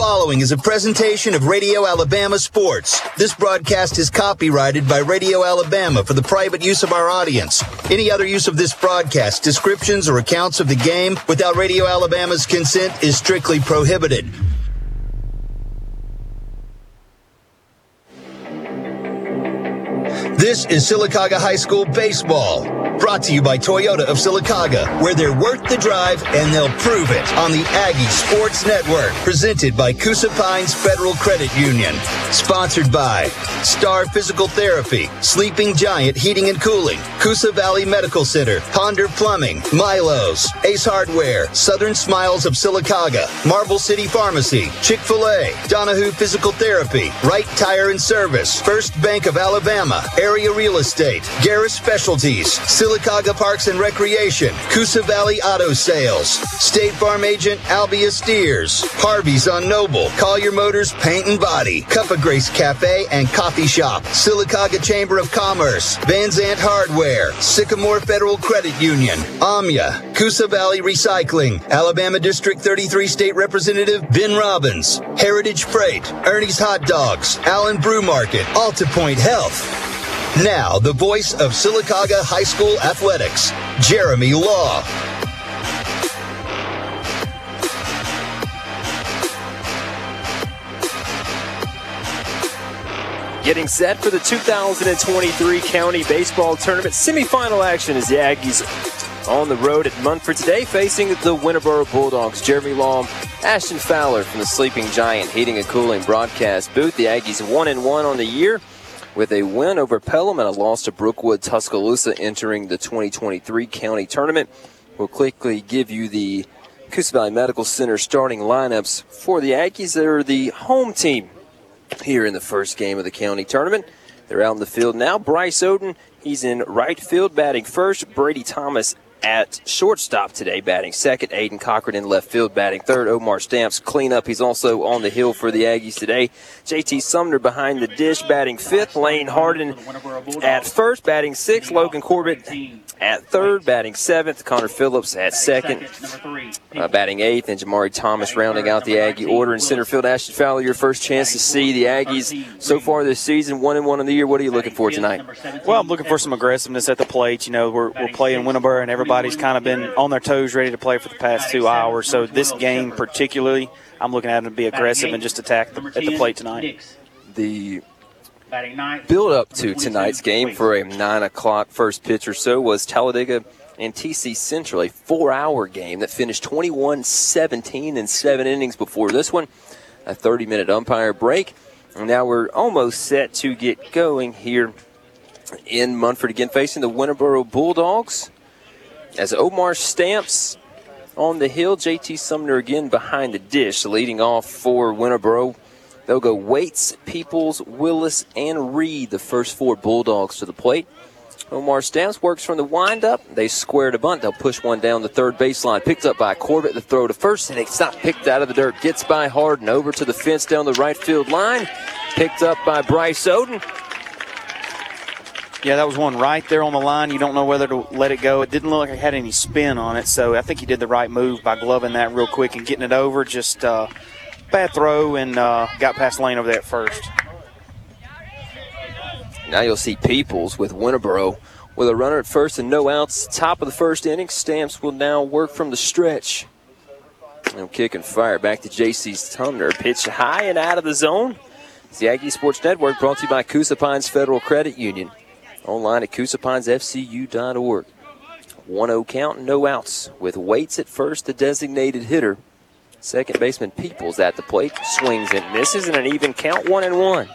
following is a presentation of Radio Alabama Sports. This broadcast is copyrighted by Radio Alabama for the private use of our audience. Any other use of this broadcast, descriptions, or accounts of the game without Radio Alabama's consent is strictly prohibited. This is Sylacauga High School Baseball. Brought to you by Toyota of Sylacauga, where they're worth the drive and they'll prove it on the Aggie Sports Network. Presented by Coosa Pines Federal Credit Union. Sponsored by Star Physical Therapy, Sleeping Giant Heating and Cooling, Coosa Valley Medical Center, Ponder Plumbing, Milo's, Ace Hardware, Southern Smiles of Sylacauga, Marble City Pharmacy, Chick-fil-A, Donahue Physical Therapy, Wright Tire and Service, First Bank of Alabama, Area Real Estate, Garris Specialties, Sylacauga Parks and Recreation, Coosa Valley Auto Sales, State Farm Agent Albia Steers, Harvey's on Noble, Collier Motors Paint and Body, Cup of Grace Cafe and Coffee Shop, Sylacauga Chamber of Commerce, Van Zant Hardware, Sycamore Federal Credit Union, AMIA, Coosa Valley Recycling, Alabama District 33 State Representative Ben Robbins, Heritage Freight, Ernie's Hot Dogs, Allen Brew Market, AltaPointe Health. Now, the voice of Sylacauga High School Athletics, Jeremy Law. Getting set for the 2023 County Baseball Tournament semifinal action as the Aggies on the road at Munford today facing the Winterboro Bulldogs. Jeremy Long, Ashton Fowler from the Sleeping Giant Heating and Cooling broadcast booth. The Aggies one and one on the year with a win over Pelham and a loss to Brookwood Tuscaloosa entering the 2023 county tournament. We'll quickly give you the Coosa Valley Medical Center starting lineups for the Aggies. They're the home team here in the first game of the county tournament. They're out in the field now. Bryce Oden, he's in right field batting first. Brady Thomas at shortstop today, batting second. Aiden Cochran in left field, batting third. Omar Stamps cleanup. He's also on the hill for the Aggies today. JT Sumner behind the dish, batting fifth. Lane Harden at first, batting sixth. Logan Corbett at third, batting seventh. Connor Phillips at second, uh, batting eighth. And Jamari Thomas rounding out the Aggie order in center field. Ashton Fowler, your first chance to see the Aggies so far this season, one and one in the year. What are you looking for tonight? Well, I'm looking for some aggressiveness at the plate. You know, we're, we're playing Winterboro, and everybody's kind of been on their toes, ready to play for the past two hours. So this game, particularly, I'm looking at them to be aggressive and just attack the, at the plate tonight. The build up to tonight's game for a 9 o'clock first pitch or so was Talladega and TC Central, a four hour game that finished 21 17 in seven innings before this one. A 30 minute umpire break. And now we're almost set to get going here in Munford again, facing the Winterboro Bulldogs. As Omar Stamps on the hill, JT Sumner again behind the dish, leading off for Winterboro. They'll go Waits, Peoples, Willis, and Reed, the first four Bulldogs to the plate. Omar Stamps works from the windup. They square to bunt. They'll push one down the third baseline. Picked up by Corbett. The throw to first, and it's not picked out of the dirt. Gets by Harden over to the fence down the right field line. Picked up by Bryce Oden. Yeah, that was one right there on the line. You don't know whether to let it go. It didn't look like it had any spin on it, so I think he did the right move by gloving that real quick and getting it over. Just uh, bad throw and uh, got past lane over there at first. Now you'll see Peoples with Winterboro with a runner at first and no outs. Top of the first inning. Stamps will now work from the stretch. And kick and fire back to JT Sumner. Pitch high and out of the zone. It's the Aggie Sports Network brought to you by Coosa Pines Federal Credit Union. Online at CoosaPinesFCU.org. 1 0 count, no outs. With Waits at first, the designated hitter. Second baseman Peoples at the plate. Swings and misses, and an even count, 1 and 1.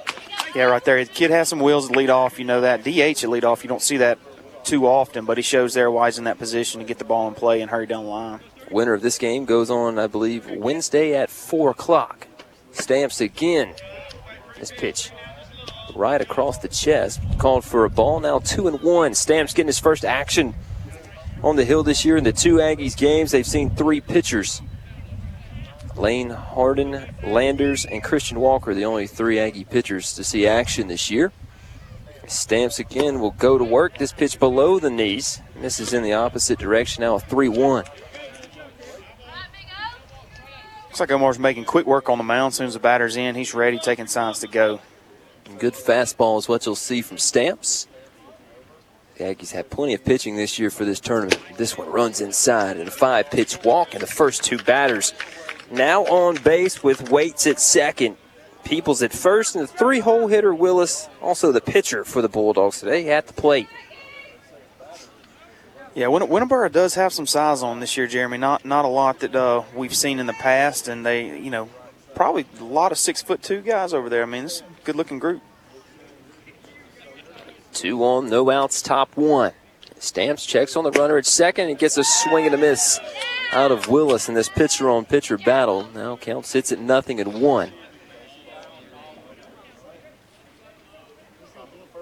Yeah, right there. The kid has some wheels to lead off. You know that. DH at lead off, you don't see that too often, but he shows there why he's in that position to get the ball in play and hurry down the line. Winner of this game goes on, I believe, Wednesday at 4 o'clock. Stamps again. This pitch right across the chest. Called for a ball. Now 2 and 1. Stamps getting his first action on the hill this year in the two Aggies games. They've seen three pitchers. Lane Harden, Landers, and Christian Walker, the only three Aggie pitchers to see action this year. Stamps again will go to work. This pitch below the knees. Misses in the opposite direction now, 3 1. Looks like Omar's making quick work on the mound. As soon as the batter's in, he's ready, taking signs to go. Good fastball is what you'll see from Stamps. The Aggies have plenty of pitching this year for this tournament. This one runs inside and a five pitch walk, and the first two batters now on base with Waits at second. Peoples at first, and the three hole hitter Willis, also the pitcher for the Bulldogs today, at the plate. Yeah, Win- Winterboro does have some size on this year, Jeremy. Not not a lot that uh, we've seen in the past, and they, you know, probably a lot of six foot two guys over there. I mean, it's a good looking group. Two on, no outs, top one. Stamps checks on the runner at second and gets a swing and a miss out of Willis in this pitcher on pitcher battle. Now count sits at nothing and one.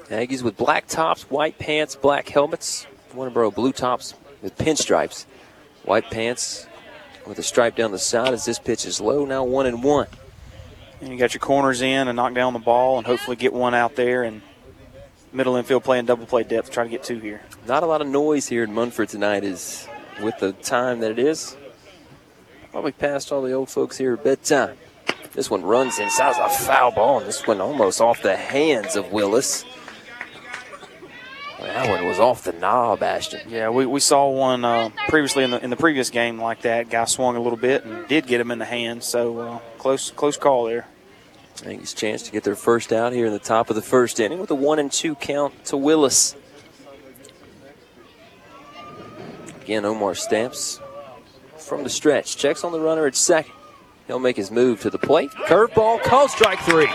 Aggies with black tops, white pants, black helmets. Winterboro blue tops with pinstripes. White pants with a stripe down the side as this pitch is low. Now one and one. And you got your corners in and knock down the ball and hopefully get one out there and middle infield playing double play depth, try to get two here. Not a lot of noise here in Munford tonight is with the time that it is. Probably past all the old folks here at bedtime. Uh, this one runs inside a foul ball, and this one almost off the hands of Willis. That one was off the knob, Ashton. Yeah, we, we saw one uh, previously in the in the previous game like that. Guy swung a little bit and did get him in the hand. So uh, close close call there. I think it's a chance to get their first out here in the top of the first inning with a one and two count to Willis. Again, Omar Stamps from the stretch. Checks on the runner at second. He'll make his move to the plate. Curveball, call strike three.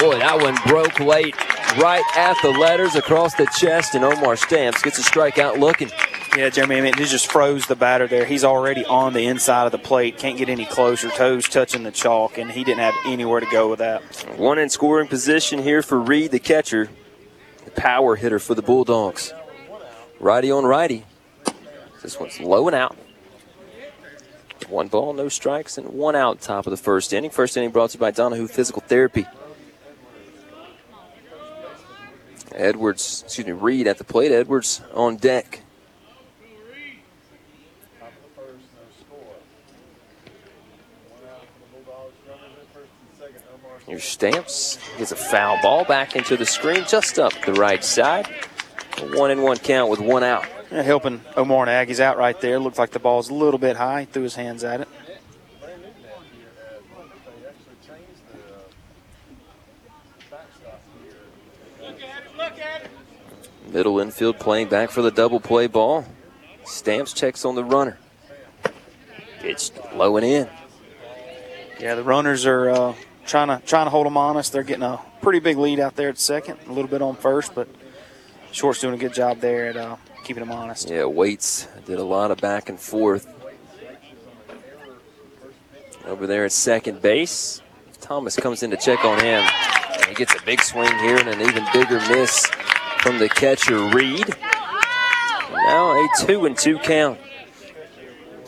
Boy, that one broke late, right at the letters across the chest, and Omar Stamps gets a strikeout looking. Yeah, Jeremy, I mean, he just froze the batter there. He's already on the inside of the plate, can't get any closer, toes touching the chalk, and he didn't have anywhere to go with that. One in scoring position here for Reed, the catcher, the power hitter for the Bulldogs. Righty on righty. This one's low and out. One ball, no strikes, and one out top of the first inning. First inning brought to you by Donahue Physical Therapy. Edwards, excuse me, Reed at the plate. Edwards on deck. Your Stamps gets a foul ball back into the screen, just up the right side. A one and one count with one out. Yeah, helping Omar and Aggies out right there. Looked like the ball's a little bit high. Threw his hands at it. Middle playing back for the double play ball. Stamps checks on the runner. It's low and in. Yeah, the runners are uh, trying to trying to hold them honest. They're getting a pretty big lead out there at second, a little bit on first, but Short's doing a good job there at uh, keeping them honest. Yeah, Waits did a lot of back and forth. Over there at second base, Thomas comes in to check on him. He gets a big swing here and an even bigger miss from the catcher Reed. Now a two and two count.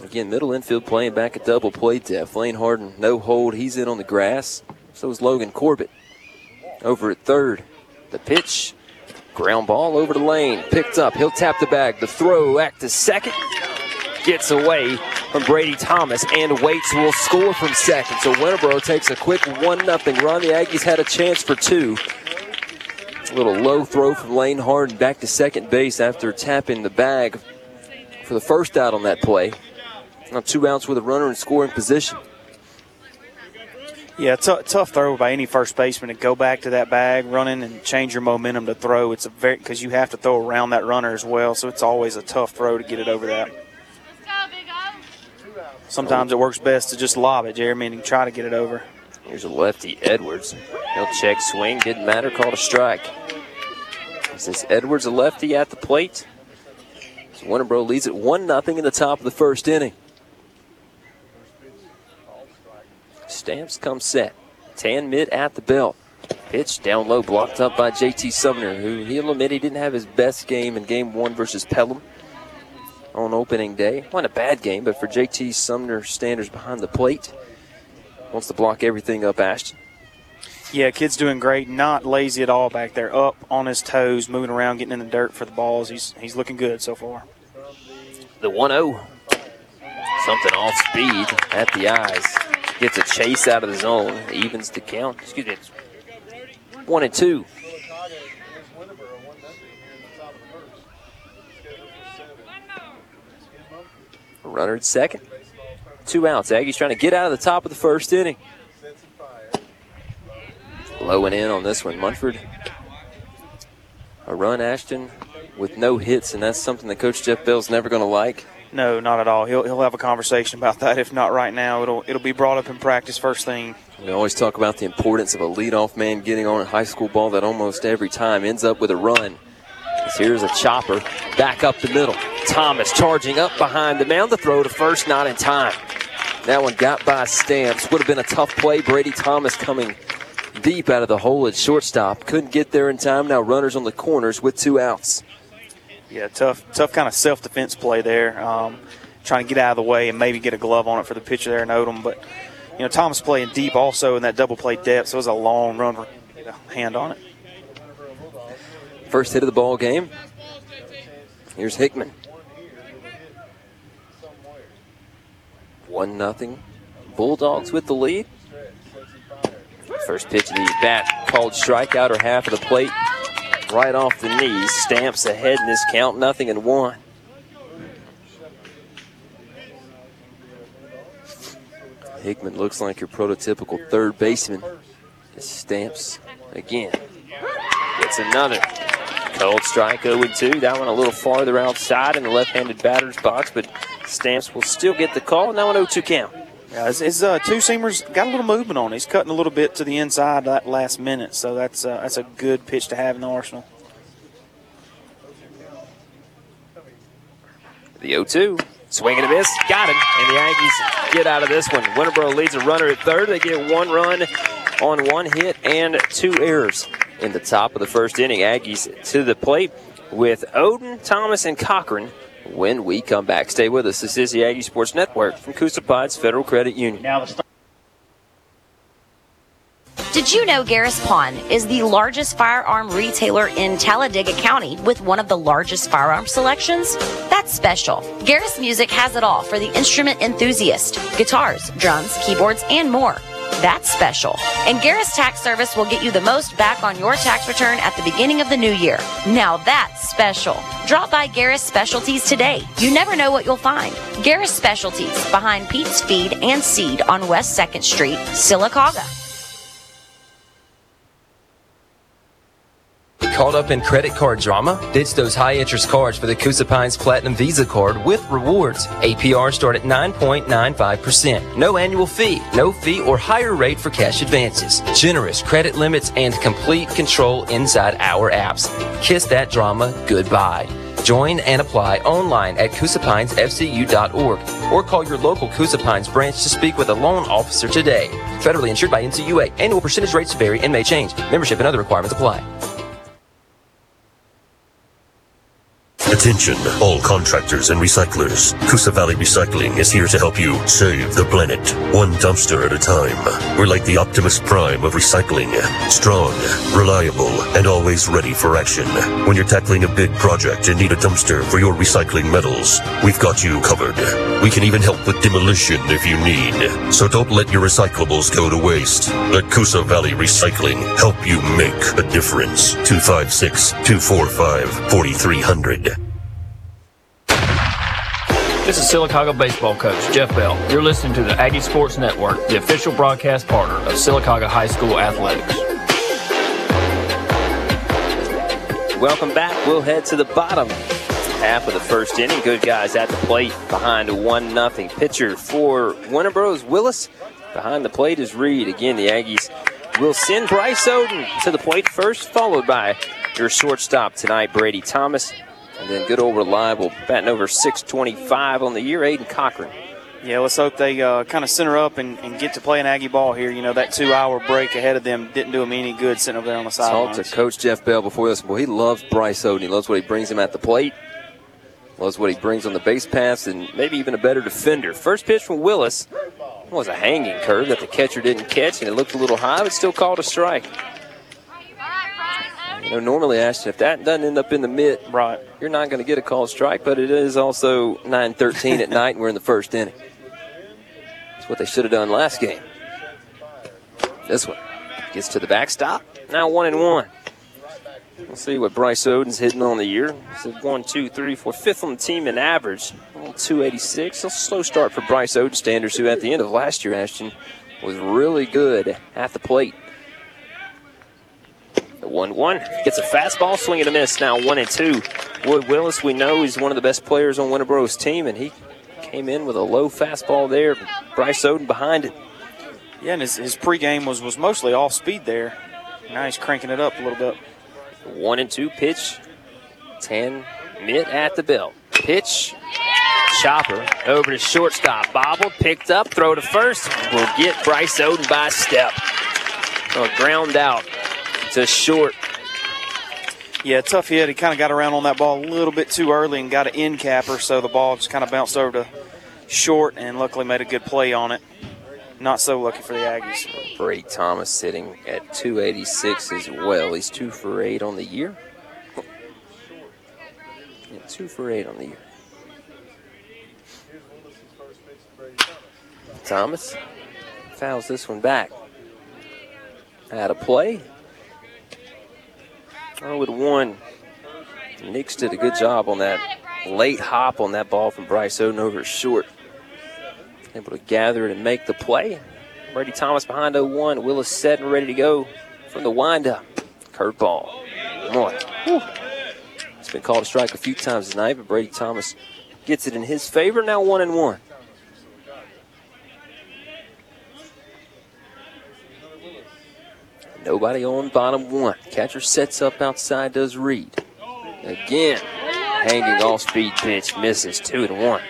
Again, middle infield playing back at double play depth. Lane Harden, no hold. He's in on the grass. So is Logan Corbett. Over at third. The pitch. Ground ball over to lane. Picked up. He'll tap the bag. The throw back to second. Gets away from Brady Thomas and Waits will score from second. So Winterboro takes a quick 1 0 run. The Aggies had a chance for two. A little low throw from Lane Harden back to second base after tapping the bag for the first out on that play. Now two outs with a runner in scoring position. Yeah, t- tough throw by any first baseman to go back to that bag, running and change your momentum to throw. It's a very because you have to throw around that runner as well, so it's always a tough throw to get it over that. Sometimes it works best to just lob it, Jeremy, and try to get it over. Here's a lefty, Edwards. He'll check swing, didn't matter, called a strike. Since Edwards a lefty at the plate, so Winterboro leads it 1 0 in the top of the first inning. Stamps come set. Tan mid at the belt. Pitch down low, blocked up by JT Sumner, who he'll admit he didn't have his best game in game one versus Pelham on opening day. Wasn't a bad game, but for JT Sumner standards behind the plate, wants to block everything up Ashton. Yeah, kid's doing great. Not lazy at all back there. Up on his toes, moving around, getting in the dirt for the balls. He's he's looking good so far. The 1 0. Something off speed at the eyes. gets a chase out of the zone, evens the count. Excuse me, one and two. Runner at second. Two outs. Aggies trying to get out of the top of the first inning. Low and in on this one. Munford. A run, Ashton, with no hits, and that's something that Coach Jeff Bell's never going to like. No, not at all. He'll, he'll have a conversation about that. If not right now, it'll it'll be brought up in practice first thing. We always talk about the importance of a leadoff man getting on a high school ball that almost every time ends up with a run. Here's a chopper back up the middle. Thomas charging up behind the mound. The throw to first, not in time. That one got by Stamps. Would have been a tough play. Brady Thomas coming deep out of the hole at shortstop. Couldn't get there in time. Now runners on the corners with two outs. Yeah, tough, tough kind of self-defense play there. Um, trying to get out of the way and maybe get a glove on it for the pitcher there and Odom. But you know, Thomas playing deep also in that double play depth, so it was a long run for hand on it. First hit of the ball game. Here's Hickman. One nothing. Bulldogs with the lead. First pitch of the bat called strikeout or half of the plate. Right off the knees. Stamps ahead in this count. Nothing and one. Hickman looks like your prototypical third baseman. Stamps again. Gets another. Cold strike 0 2. That one a little farther outside in the left handed batter's box, but Stamps will still get the call. Now an 0 2 count. Yeah, his, his uh, two seamers got a little movement on. He's cutting a little bit to the inside that last minute, so that's uh, that's a good pitch to have in the arsenal. The 0 2. Swing and a miss. Got him. And the Aggies get out of this one. Winterboro leads a runner at third. They get one run on one hit and two errors in the top of the first inning. Aggies to the plate with Oden, Thomas, and Cochran when we come back. Stay with us. This is the Aggie Sports Network from Coosa Pines Federal Credit Union. Now did you know Garris Pawn is the largest firearm retailer in Talladega County with one of the largest firearm selections? That's special. Garris Music has it all for the instrument enthusiast guitars, drums, keyboards, and more. That's special. And Garris Tax Service will get you the most back on your tax return at the beginning of the new year. Now that's special. Drop by Garris Specialties today. You never know what you'll find. Garris Specialties behind Pete's Feed and Seed on West 2nd Street, Sylacauga. Caught up in credit card drama? Ditch those high interest cards for the Coosa Pines Platinum Visa card with rewards. APR start at 9.95%. No annual fee, no fee or higher rate for cash advances. Generous credit limits and complete control inside our apps. Kiss that drama goodbye. Join and apply online at CoosaPinesFCU.org or call your local Coosa Pines branch to speak with a loan officer today. Federally insured by NCUA. Annual percentage rates vary and may change. Membership and other requirements apply. Attention, all contractors and recyclers. Coosa Valley Recycling is here to help you save the planet, one dumpster at a time. We're like the Optimus Prime of recycling. Strong, reliable, and always ready for action. When you're tackling a big project and need a dumpster for your recycling metals, we've got you covered. We can even help with demolition if you need. So don't let your recyclables go to waste. Let Coosa Valley Recycling help you make a difference. 256 245 4300. This is Sylacauga baseball coach Jeff Bell. You're listening to the Aggie Sports Network, the official broadcast partner of Sylacauga High School Athletics. Welcome back. We'll head to the bottom half of the first inning. Good guys at the plate behind a 1 0 pitcher for Winterboro is Willis. Behind the plate is Reed. Again, the Aggies will send Bryce Oden to the plate first, followed by your shortstop tonight, Brady Thomas. And then good old reliable, batting over 625 on the year, Aiden Cochran. Yeah, let's hope they uh, kind of center up and, and, get to play an Aggie ball here. You know, that two hour break ahead of them didn't do them any good sitting over there on the sidelines. Talked to Coach Jeff Bell before this. Well, he loves Bryce Oden. He loves what he brings him at the plate, loves what he brings on the base paths, and maybe even a better defender. First pitch from Willis was a hanging curve that the catcher didn't catch, and it looked a little high, but still called a strike. You know, normally, Ashton, if that doesn't end up in the mid, right, you're not going to get a called strike. But it is also 9:13 at night, and we're in the first inning. That's what they should have done last game. This one gets to the backstop. Now one and one. We'll see what Bryce Oden's hitting on the year. So one, two, three, four, fifth on the team in average. 286. A slow start for Bryce Oden standards, who at the end of last year, Ashton, was really good at the plate. The 1 1 gets a fastball, swing and a miss. Now 1 and 2. Wood Willis, we know he's one of the best players on Winterboro's team, and he came in with a low fastball there. Bryce Oden behind it. Yeah, and his, his pregame was, was mostly off speed there. Now he's cranking it up a little bit. One and two pitch. 10 mid at the belt. Pitch. Chopper over to shortstop. Bobbled, picked up, throw to first. Will get Bryce Oden by step. A ground out to short. Yeah, tough hit. He kind of got around on that ball a little bit too early and got an end capper, so the ball just kind of bounced over to short and luckily made a good play on it. Not so lucky for the Aggies. Brady Thomas sitting at 286 as well. He's two for eight on the year. Yeah, two for eight on the year. Thomas fouls this one back. Out of play. Oh, with one. Nix did a good job on that late hop on that ball from Bryce Oden over short. Able to gather it and make the play. Brady Thomas behind 0-1. Willis set and ready to go from the windup. Curveball. One. Whew. It's been called a strike a few times tonight, but Brady Thomas gets it in his favor. Now one and one. Nobody on bottom one. Catcher sets up outside, does Reed. Again, hanging off speed pitch, misses two and one.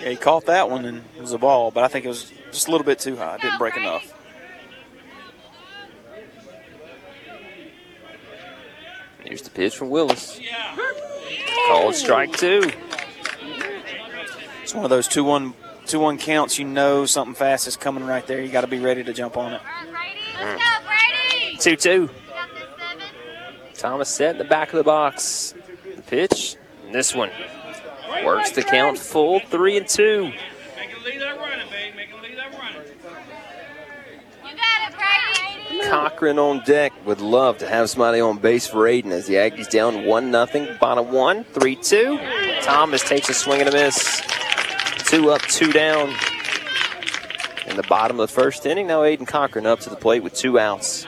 Yeah, he caught that one and it was a ball, but I think it was just a little bit too high. Didn't break enough. Here's the pitch from Willis. Called strike two. It's one of those two one two one counts. You know something fast is coming right there. You got to be ready to jump on it. Mm. Two two. Thomas set in the back of the box. The pitch. And this one works the count full three and two. Cochran on deck would love to have somebody on base for Aiden as the Aggies down 1 nothing. Bottom one, 3 2. Thomas takes a swing and a miss. Two up, two down. In the bottom of the first inning, now Aiden Cochran up to the plate with two outs.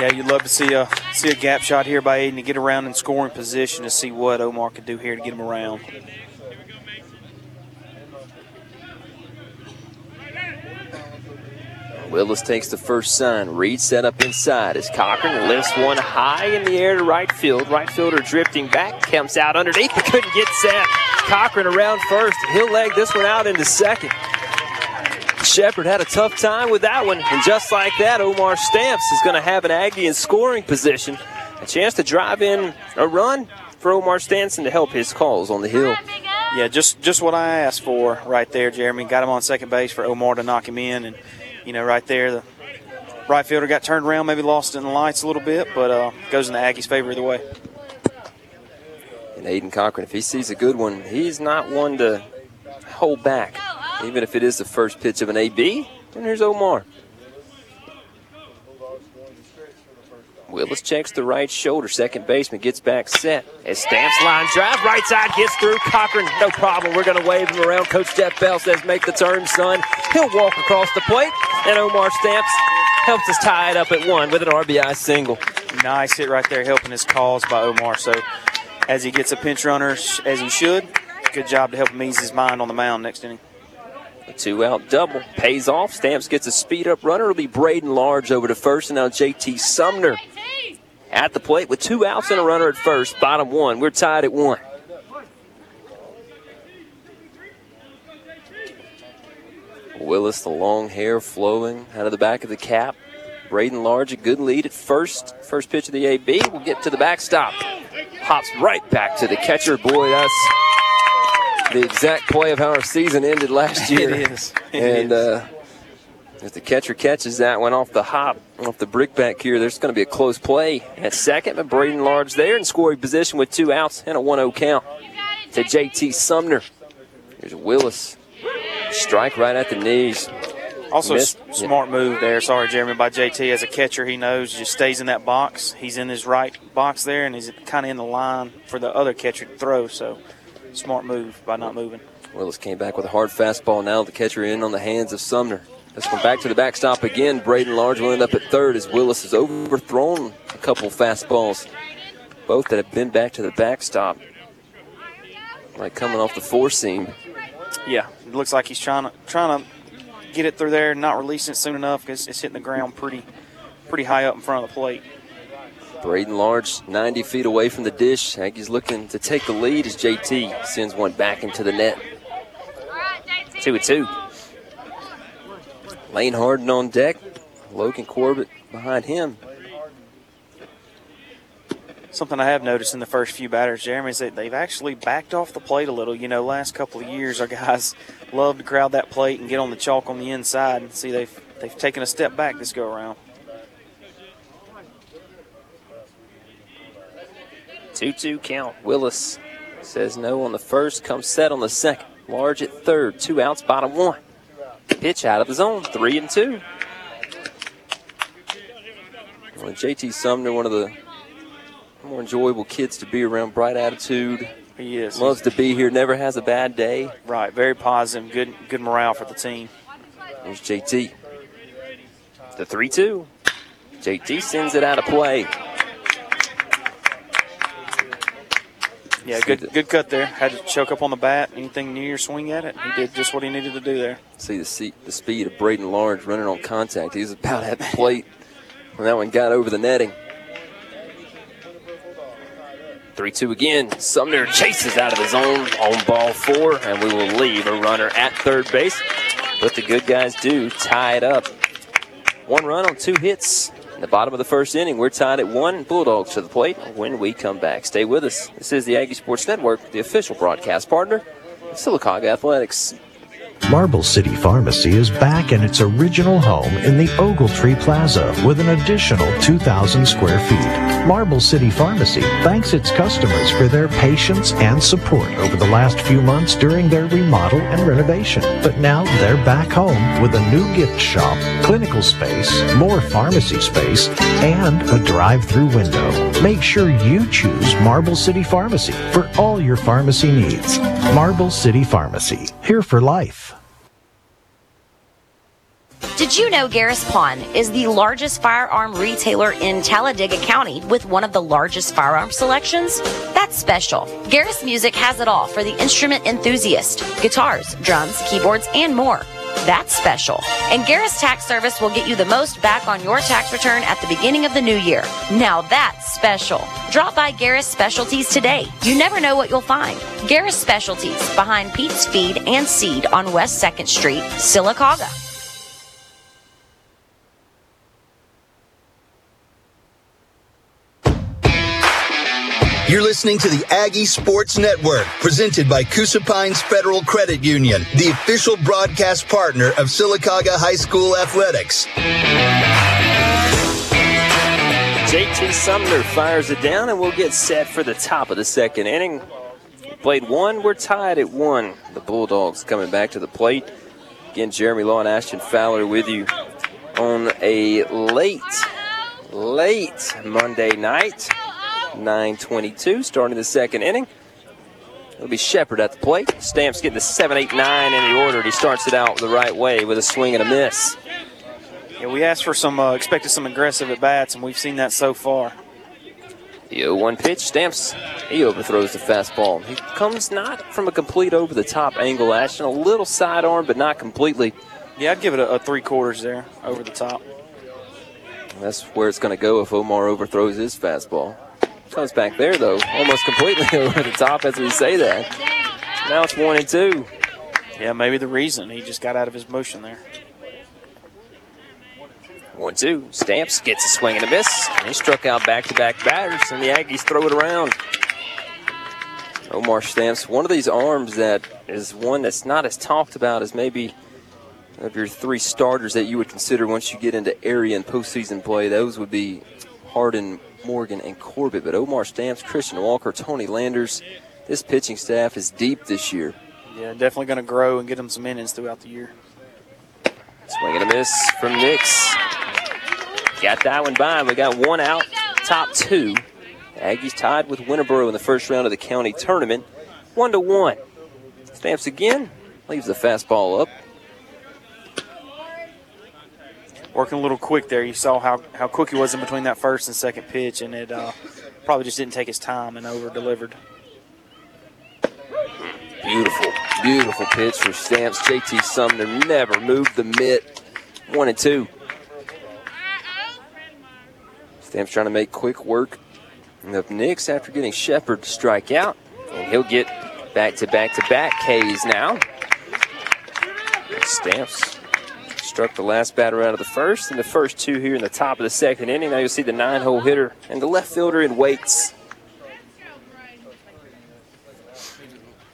Yeah, you'd love to see a see a gap shot here by Aiden to get around in scoring position to see what Omar could do here to get him around. Willis takes the first sign. Reed set up inside as Cochran lifts one high in the air to right field. Right fielder drifting back, comes out underneath, but couldn't get set. Cochran around first. He'll leg this one out into second. Shepard had a tough time with that one, and just like that, Omar Stamps is going to have an Aggie in scoring position. A chance to drive in a run for Omar Stanson to help his calls on the hill. Yeah, just just what I asked for right there, Jeremy. Got him on second base for Omar to knock him in, and you know, right there, the right fielder got turned around, maybe lost in the lights a little bit, but uh, goes in the Aggies' favor either way. And Aiden Cochran, if he sees a good one, he's not one to hold back, even if it is the first pitch of an AB. And here's Omar. Willis checks the right shoulder. Second baseman gets back set. As Stamps line drive, right side gets through. Cochran, no problem. We're going to wave him around. Coach Jeff Bell says, make the turn, son. He'll walk across the plate. And Omar Stamps helps us tie it up at one with an RBI single. Nice hit right there, helping his cause by Omar. So as he gets a pinch runner, as he should, good job to help him ease his mind on the mound next inning. A two out double pays off. Stamps gets a speed up runner. It'll be Braden Large over to first, and now JT Sumner at the plate with two outs and a runner at first. Bottom one. We're tied at one. Willis, the long hair flowing out of the back of the cap. Braden Large, a good lead at first. First pitch of the AB. We'll get to the backstop. Hops right back to the catcher. Boy, that's the exact play of how our season ended last year. It is. It and is. Uh, if the catcher catches that one off the hop, off the brick back here, there's going to be a close play at second. But Braden Large there in scoring position with two outs and a 1 0 count to JT Sumner. Here's Willis. Strike right at the knees. Also, Missed- s- smart move there. Sorry, Jeremy, by JT. As a catcher, he knows just stays in that box. He's in his right box there, and he's kind of in the line for the other catcher to throw. So, smart move by not moving. Willis came back with a hard fastball. Now the catcher in on the hands of Sumner. This one back to the backstop again. Braden Large will end up at third as Willis has overthrown a couple fastballs. Both that have been back to the backstop. Like coming off the four seam. Yeah, it looks like he's trying to trying to get it through there, not releasing it soon enough because it's hitting the ground pretty pretty high up in front of the plate. Braden Large 90 feet away from the dish. Aggies looking to take the lead as JT sends one back into the net. Two and two. Lane Harden on deck. Logan Corbett behind him. Something I have noticed in the first few batters, Jeremy, is that they've actually backed off the plate a little. You know, last couple of years, our guys love to crowd that plate and get on the chalk on the inside. And see, they've they've taken a step back this go around. 2 2 count. Willis says no on the first, comes set on the second. Large at third, two outs, bottom one. Pitch out of the zone, three and two. Well, JT Sumner, one of the more enjoyable kids to be around, bright attitude. He is Loves to be here, never has a bad day. right, very positive, good good morale for the team. There's JT. The 3 2. JT sends it out of play. Yeah, good good cut there. Had to choke up on the bat. Anything near your swing at it. He did just what he needed to do there. See the, seat, the speed of Braden Large running on contact. He was about at the plate when that one got over the netting. 3 2 again. Sumner chases out of the zone on ball four, and we will leave a runner at third base. But the good guys do tie it up. One run on two hits. In the bottom of the first inning, we're tied at one. Bulldogs to the plate when we come back. Stay with us. This is the Aggie Sports Network, the official broadcast partner of Sylacauga Athletics. Marble City Pharmacy is back in its original home in the Ogletree Plaza with an additional 2,000 square feet. Marble City Pharmacy thanks its customers for their patience and support over the last few months during their remodel and renovation. But now they're back home with a new gift shop, clinical space, more pharmacy space, and a drive-through window. Make sure you choose Marble City Pharmacy for all your pharmacy needs. Marble City Pharmacy, here for life. Did you know Garris Pawn is the largest firearm retailer in Talladega County with one of the largest firearm selections? That's special. Garris Music has it all for the instrument enthusiast guitars, drums, keyboards, and more. That's special. And Garris Tax Service will get you the most back on your tax return at the beginning of the new year. Now that's special. Drop by Garris Specialties today. You never know what you'll find. Garris Specialties behind Pete's Feed and Seed on West 2nd Street, Sylacauga. Listening to the Aggie Sports Network, presented by Coosa Pines Federal Credit Union, the official broadcast partner of Sylacauga High School Athletics. JT Sumner fires it down, and we'll get set for the top of the second inning. Played one, we're tied at one. The Bulldogs coming back to the plate. Again, Jeremy Law and Ashton Fowler with you on a late, late Monday night. 9:22, starting the second inning. It'll be Shepard at the plate. Stamps getting the 7, 8, 9 in the order. and He starts it out the right way with a swing and a miss. Yeah, we asked for some, uh, expected some aggressive at bats, and we've seen that so far. The 0 1 pitch, Stamps. He overthrows the fastball. He comes not from a complete over the top angle, Ashton. A little sidearm, but not completely. Yeah, I'd give it a, a three quarters there over the top. That's where it's going to go if Omar overthrows his fastball. Comes back there, though, almost completely over the top as we say that. Now it's 1 and 2. Yeah, maybe the reason he just got out of his motion there. 1 2. Stamps gets a swing and a miss. And he struck out back to back batters, and the Aggies throw it around. Omar Stamps, one of these arms that is one that's not as talked about as maybe of your three starters that you would consider once you get into area and postseason play. Those would be Harden, Morgan, and Corbett. But Omar Stamps, Christian Walker, Tony Landers, this pitching staff is deep this year. Yeah, definitely going to grow and get them some innings throughout the year. Swing and a miss from Nix. Got that one by. We got one out, top two. Aggies tied with Winterboro in the first round of the county tournament. One to one. Stamps again. Leaves the fastball up. Working a little quick there. You saw how, how quick he was in between that first and second pitch, and it uh, probably just didn't take his time and over delivered. Beautiful, beautiful pitch for Stamps. JT Sumner never moved the mitt. One and two. Stamps trying to make quick work of Nix after getting Shepard to strike out. And he'll get back to back to back K's now. Stamps struck the last batter out of the first and the first two here in the top of the second inning. Now you'll see the nine hole hitter and the left fielder in Waits.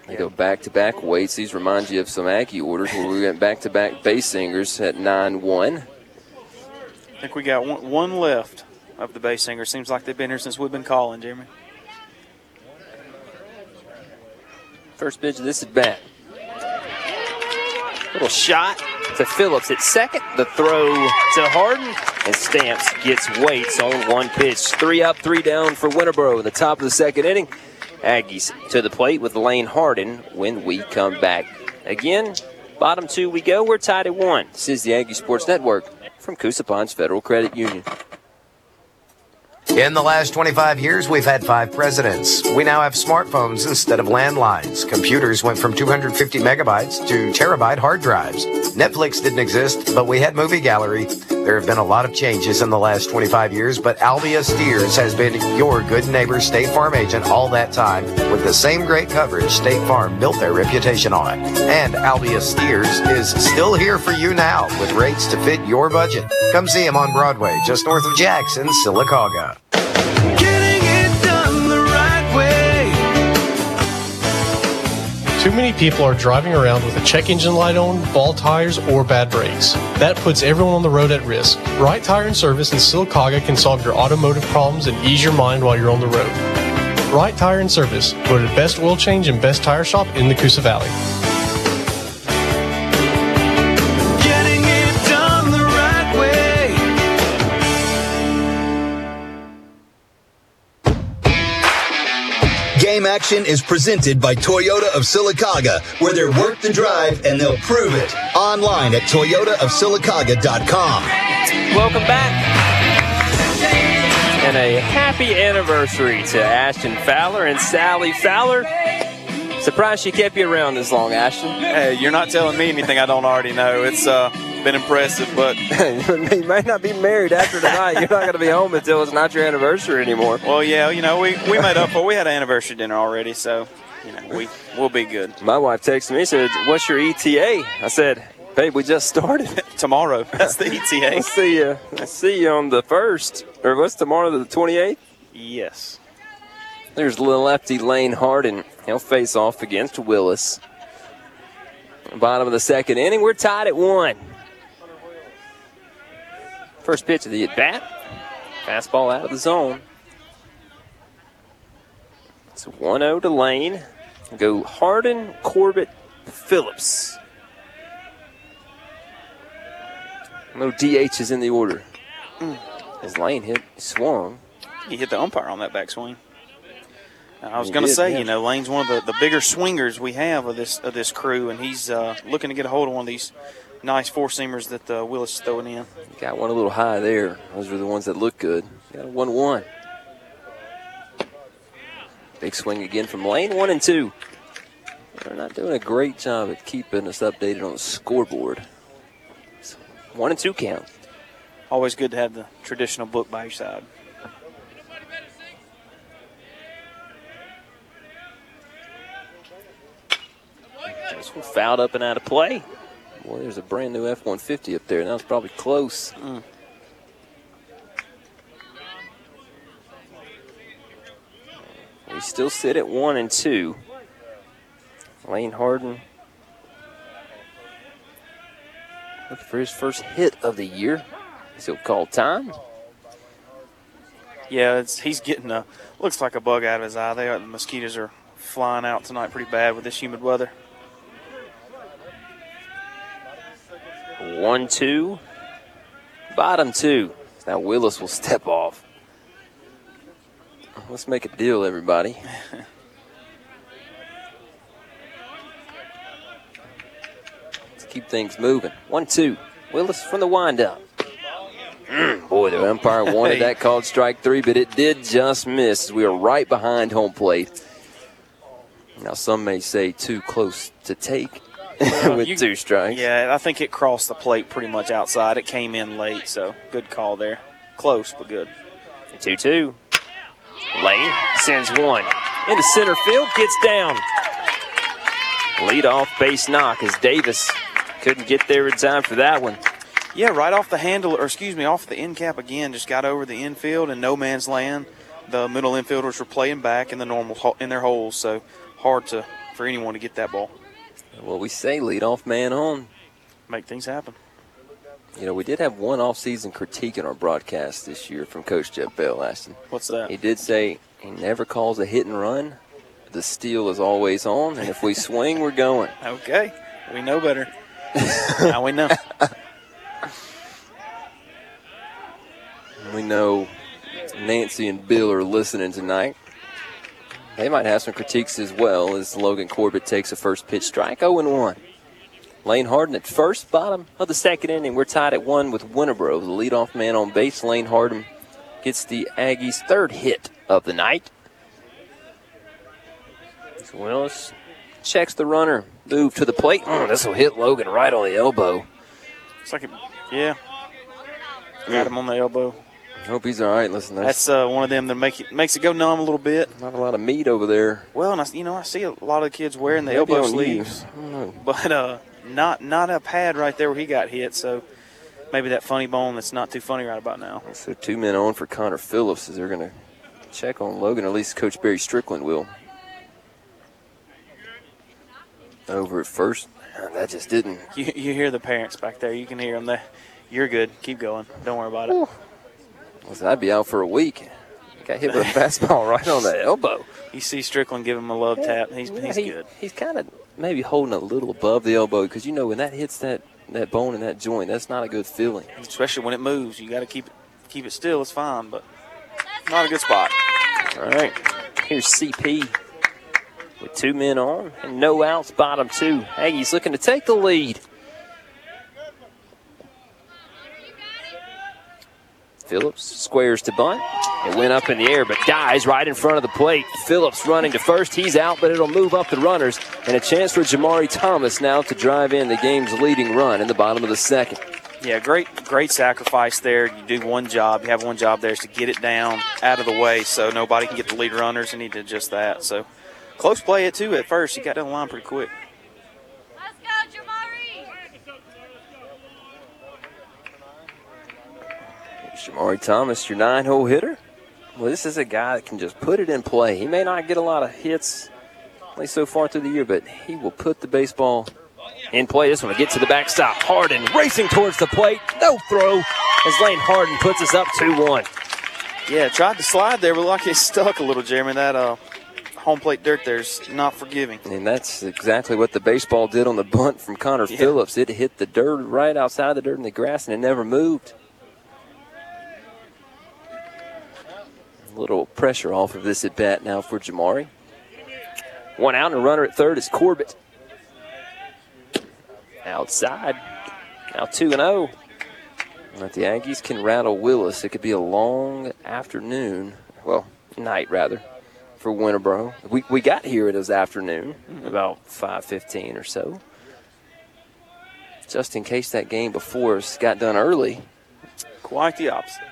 They go back to back Waits. These remind you of some Aggie orders where we went back to back base singers at 9 1. I think we got one, one left of the base singer. Seems like they've been here since we've been calling, Jeremy. First pitch of this at bat. Little shot to Phillips at second. The throw to Harden. And Stamps gets Waits on one pitch. Three up, three down for Winterboro in the top of the second inning. Aggies to the plate with Lane Harden when we come back. Again, bottom two we go. We're tied at one. This is the Aggie Sports Network from Coosa Pines Federal Credit Union. In the last 25 years, we've had five presidents. We now have smartphones instead of landlines. Computers went from 250 megabytes to terabyte hard drives. Netflix didn't exist, but we had Movie Gallery. There have been a lot of changes in the last 25 years, but Albia Steers has been your good neighbor State Farm agent all that time with the same great coverage State Farm built their reputation on. And Albia Steers is still here for you now with rates to fit your budget. Come see him on Broadway, just north of Jackson, Sylacauga. Too many people are driving around with a check engine light on, ball tires, or bad brakes. That puts everyone on the road at risk. Wright Tire and Service in Sylacauga can solve your automotive problems and ease your mind while you're on the road. Wright Tire and Service, voted best oil change and best tire shop in the Coosa Valley. Action is presented by Toyota of Sylacauga, where they're worth the drive and they'll prove it. Online at toyotaofsylacauga.com. Welcome back. And a happy anniversary to Ashton Fowler and Sally Fowler. Surprised she kept you around this long, Ashton. Hey, you're not telling me anything I don't already know. It's uh, been impressive, but you may not be married after tonight. You're not going to be home until it's not your anniversary anymore. Well, yeah, you know, we, we made up for. We had an anniversary dinner already, so you know we we'll be good. My wife texted me said, "What's your ETA?" I said, "Babe, we just started tomorrow. That's the ETA." I'll see you. I see you on the first, or what's tomorrow? The 28th. Yes. There's little lefty Lane Harden. He'll face off against Willis. Bottom of the second inning, we're tied at one. First pitch of the at bat. Fastball out of the zone. It's 1 0 to Lane. Go Harden, Corbett, Phillips. No DH is in the order. As Lane hit, swung. He hit the umpire on that backswing. I was going to say, yeah. you know, Lane's one of the, the bigger swingers we have of this of this crew, and he's uh, looking to get a hold of one of these nice four seamers that uh, Willis is throwing in. Got one a little high there. Those are the ones that look good. Got a 1 1. Big swing again from Lane, 1 and 2. They're not doing a great job at keeping us updated on the scoreboard. 1 and 2 count. Always good to have the traditional book by your side. This one fouled up and out of play. Boy, there's a brand new F 150 up there. That was probably close. We still sit at 1 and 2. Lane Harden looking for his first hit of the year. He'll call time. Yeah, he's getting a looks like a bug out of his eye. They the mosquitoes are flying out tonight pretty bad with this humid weather. One, two. Bottom two. Now Willis will step off. Let's make a deal, everybody. Let's keep things moving. One, two. Willis from the windup. Mm, boy, the umpire wanted that called strike three, but it did just miss. We are right behind home plate. Now, some may say too close to take with you- two strikes. Yeah, I think it crossed the plate pretty much outside. It came in late, so good call there. Close, but good. 2 2. Lane sends one into center field, gets down. Lead off base knock as Davis couldn't get there in time for that one. Yeah, right off the handle, or excuse me, off the end cap again. Just got over the infield and no man's land. The middle infielders were playing back in the normal in their holes, so hard to for anyone to get that ball. Well, we say lead off man on. Make things happen. You know, we did have one off-season critique in our broadcast this year from Coach Jeff Bell, Ashton. What's that? He did say he never calls a hit and run. The steal is always on, and if we swing, we're going. Okay, we know better. now we know. We know Nancy and Bill are listening tonight. They might have some critiques as well as Logan Corbett takes a first pitch strike 0 1. Lane Harden at first, bottom of the second inning. We're tied at one with Winterboro, the leadoff man on base. Lane Harden gets the Aggies' third hit of the night. Willis checks the runner, move to the plate. Mm, this will hit Logan right on the elbow. It's like, a, yeah, got him on the elbow. Hope he's all right. Listen, that's, That's uh, one of them that make it makes it go numb a little bit. not a lot of meat over there. Well, and I, you know, I see a lot of kids wearing the Maybe elbow sleeves, I but uh, not not a pad right there where he got hit. So maybe that funny bone that's not too funny right about now. So two men on for Connor Phillips as they're going to check on Logan, or at least Coach Barry Strickland will. Over at first, that just didn't. You, you hear the parents back there. You can hear them. They, you're good. Keep going. Don't worry about it. Listen, I'd be out for a week. Got hit with a fastball right on the elbow. You see Strickland give him a love tap. He's, he's he- good. He's kind of maybe holding a little above the elbow because you know when that hits that, that bone in that joint, that's not a good feeling. Especially when it moves. You got to keep it keep it still. It's fine, but not a good spot. All right, here's CP with two men on and no outs, bottom two. Aggies looking to take the lead. Phillips squares to bunt. It went up in the air, but dies right in front of the plate. Phillips running to first. He's out, but it'll move up the runners. And a chance for Jamari Thomas now to drive in the game's leading run in the bottom of the second. Yeah, great, great sacrifice there. You do one job. You have one job there is to get it down out of the way so nobody can get the lead runners, and he did just that. So close play it too at first. He got down the line pretty quick. Jamari Thomas, your nine hole hitter. Well, this is a guy that can just put it in play. He may not get a lot of hits, at least so far through the year, but he will put the baseball in play. This one will get to the backstop. Harden racing towards the plate. No throw as Lane Harden puts us up 2 1. Yeah, tried to slide there, but like it stuck a little, Jeremy. That uh, home plate dirt there's not forgiving. And that's exactly what the baseball did on the bunt from Connor Phillips. It hit the dirt right outside of the dirt in the grass and it never moved. A little pressure off of this at bat now for Jamari. One out and a runner at third is Corbett. Outside. Now 2 and 0. But the Aggies can rattle Willis. It could be a long afternoon. Well, night rather for Winterboro. We, we got here it was afternoon, about 5:15 or so. Just in case that game before us got done early. Quite the opposite.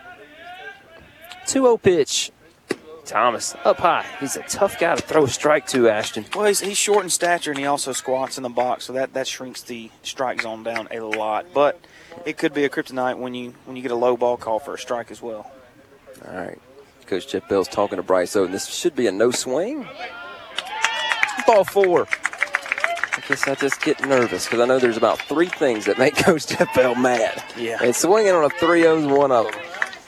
2-0 pitch. Thomas up high. He's a tough guy to throw a strike to, Ashton. Well, he's, he's short in stature and he also squats in the box, so that, that shrinks the strike zone down a lot. But it could be a kryptonite when you when you get a low ball call for a strike as well. All right. Coach Jeff Bell's talking to Bryce Oden. This should be a no swing. Ball four. I guess I just get nervous because I know there's about three things that make Coach Jeff Bell mad. Yeah. And swinging on a 3 0 is one of them.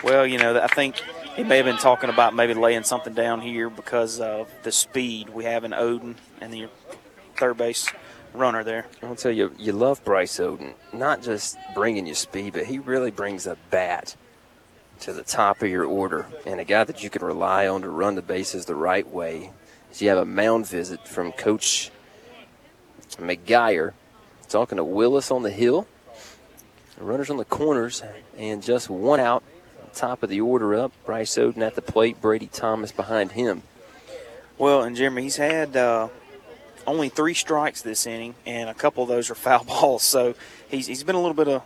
Well, you know, I think he may have been talking about maybe laying something down here because of the speed we have in Oden and the third base runner there. I'll tell you, you love Bryce Oden, Not just bringing you speed, but he really brings a bat to the top of your order and a guy that you can rely on to run the bases the right way. As you have a mound visit from Coach McGuire talking to Willis on the hill. Runners on the corners and just one out. Top of the order up. Bryce Oden at the plate. Brady Thomas behind him. Well, and Jeremy, he's had uh, only three strikes this inning, and a couple of those are foul balls. So he's, he's been a little bit of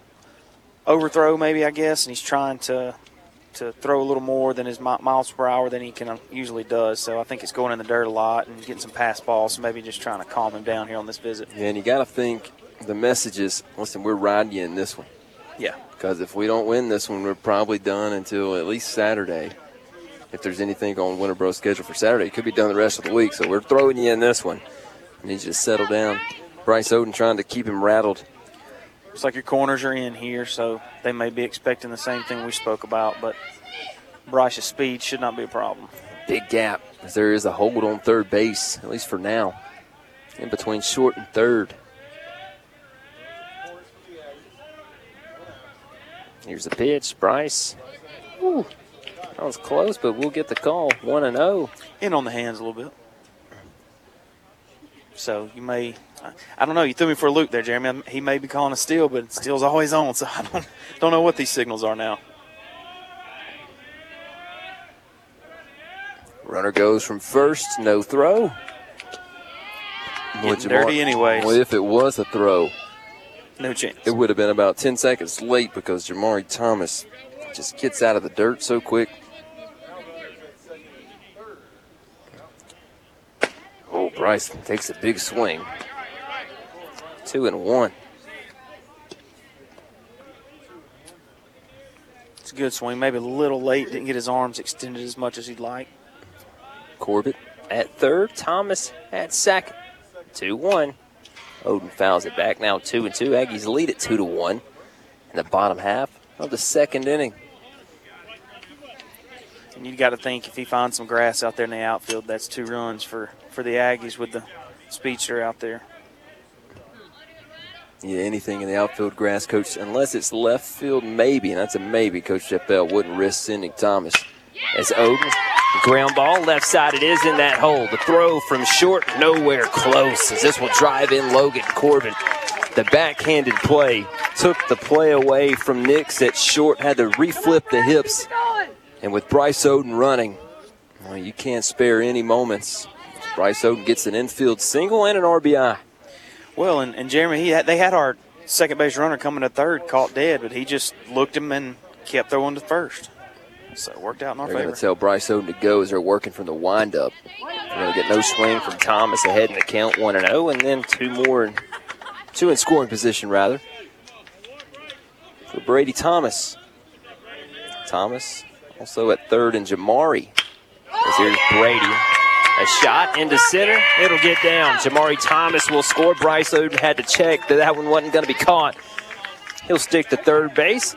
overthrow, maybe I guess, and he's trying to to throw a little more than his miles per hour than he can usually does. So I think it's going in the dirt a lot and getting some pass balls. So maybe just trying to calm him down here on this visit. Yeah, and you got to think the message is, listen, we're riding you in this one. Yeah. Because if we don't win this one, we're probably done until at least Saturday. If there's anything on Winterboro's schedule for Saturday, it could be done the rest of the week. So we're throwing you in this one. You need you to settle down. Bryce Oden trying to keep him rattled. Looks like your corners are in here, so they may be expecting the same thing we spoke about, but Bryce's speed should not be a problem. Big gap, as there is a hold on third base, at least for now, in between short and third. Here's the pitch, Bryce. Ooh, that was close, but we'll get the call. 1 and 0. In on the hands a little bit. So you may, I don't know. You threw me for a loop there, Jeremy. He may be calling a steal, but steal's always on. So I don't, don't know what these signals are now. Runner goes from first, no throw. Getting dirty anyway. Well, if it was a throw, no chance. It would have been about 10 seconds late because Jamari Thomas just gets out of the dirt so quick. Oh, Bryce takes a big swing. Two and one. It's a good swing. Maybe a little late. Didn't get his arms extended as much as he'd like. Corbett at third. Thomas at second. 2 1. Oden fouls it back now 2 and 2. Aggies lead at 2 to 1 in the bottom half of the second inning. And you got to think if he finds some grass out there in the outfield, that's two runs for, for the Aggies with the speedster out there. Yeah, anything in the outfield grass, coach, unless it's left field, maybe, and that's a maybe. Coach Jeff Bell wouldn't risk sending Thomas. As Oden, ground ball, left side, it is in that hole. The throw from short, nowhere close, as this will drive in Logan Corbett. The backhanded play took the play away from Nix at short, had to reflip the hips. And with Bryce Oden running, well, you can't spare any moments. Bryce Oden gets an infield single and an RBI. Well, and, and Jeremy, he had, they had our second base runner coming to third, caught dead, but he just looked him and kept throwing to first. So it worked out in our they're favor. going to tell Bryce Oden to go as they're working from the windup. They're going to get no swing from Thomas ahead in the count, 1 and 0, and then two more, in, two in scoring position, rather, for Brady Thomas. Thomas also at third, and Jamari. As here's Brady. A shot into center. It'll get down. Jamari Thomas will score. Bryce Oden had to check that that one wasn't going to be caught. He'll stick to third base.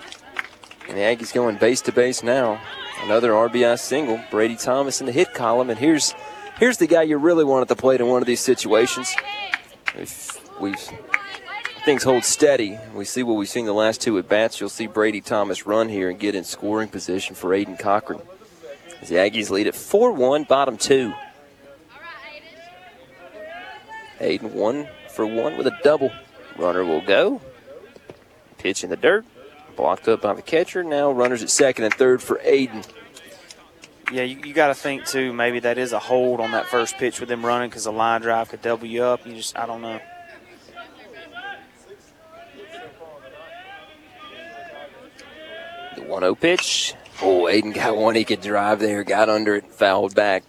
And the Aggies going base to base now. Another RBI single. Brady Thomas in the hit column. And here's here's the guy you really want at the plate in one of these situations. If we things hold steady, we see what we've seen the last two at bats. You'll see Brady Thomas run here and get in scoring position for Aiden Cochran. As the Aggies lead at 4-1, bottom two. Aiden one for one with a double. Runner will go. Pitch in the dirt. Blocked up by the catcher. Now runners at second and third for Aiden. Yeah, you, you got to think too. Maybe that is a hold on that first pitch with them running because the line drive could double you up. You just, I don't know. The 1 0 pitch. Oh, Aiden got one he could drive there, got under it, fouled back.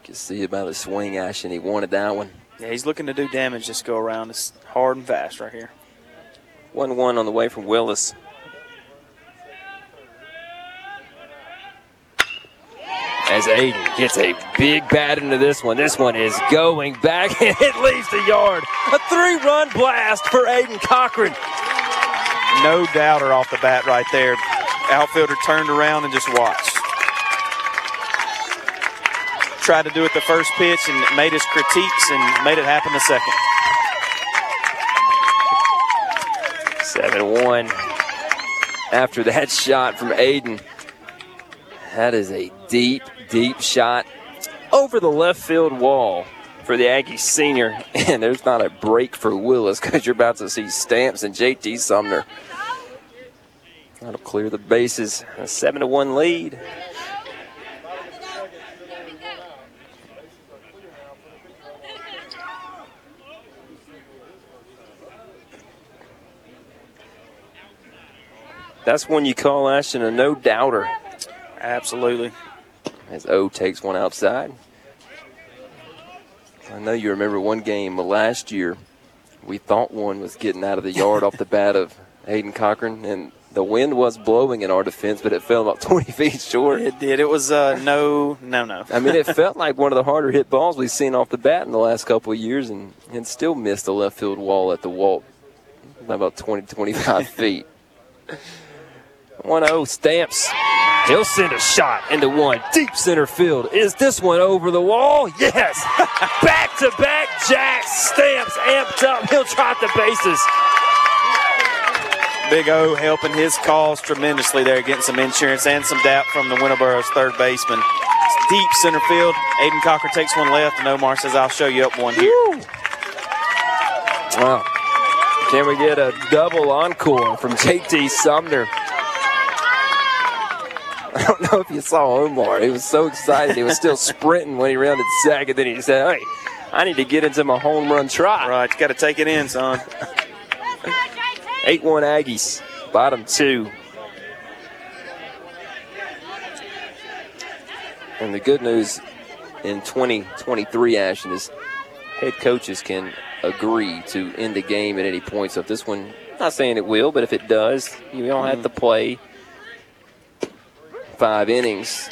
You can see about the swing action. He wanted that one. Yeah, he's looking to do damage this go around. It's hard and fast right here. 1 1 on the way from Willis. As Aiden gets a big bat into this one. This one is going back and it leaves the yard. A three run blast for Aiden Cochran. No doubter off the bat right there. Outfielder turned around and just watched. Tried to do it the first pitch and made his critiques and made it happen the second. 7 1 after that shot from Aiden. That is a deep, deep shot over the left field wall for the Aggie senior. And there's not a break for Willis because you're about to see Stamps and JT Sumner. That'll clear the bases. A 7 to 1 lead. That's when you call Ashton a no doubter. Absolutely. As O takes one outside. I know you remember one game last year. We thought one was getting out of the yard off the bat of Hayden Cochran, and the wind was blowing in our defense, but it fell about 20 feet short. It did. It was uh, no, no, no. I mean, it felt like one of the harder hit balls we've seen off the bat in the last couple of years, and, and still missed the left field wall at the wall by about 20, 25 feet. 1 0 Stamps. He'll send a shot into one. Deep center field. Is this one over the wall? Yes. back to back Jack Stamps amped up. He'll trot the bases. Big O helping his cause tremendously there, getting some insurance and some doubt from the Winterboro's third baseman. It's deep center field. Aiden Cocker takes one left, and Omar says, I'll show you up one here. Wow. Can we get a double encore from JT Sumner? I don't know if you saw Omar. He was so excited. He was still sprinting when he rounded second. Then he said, Hey, I need to get into my home run trot. Right, you got to take it in, son. 8 1 Aggies, bottom two. And the good news in 2023, Ashton, is head coaches can agree to end the game at any point. So if this one, I'm not saying it will, but if it does, you don't have mm-hmm. to play five innings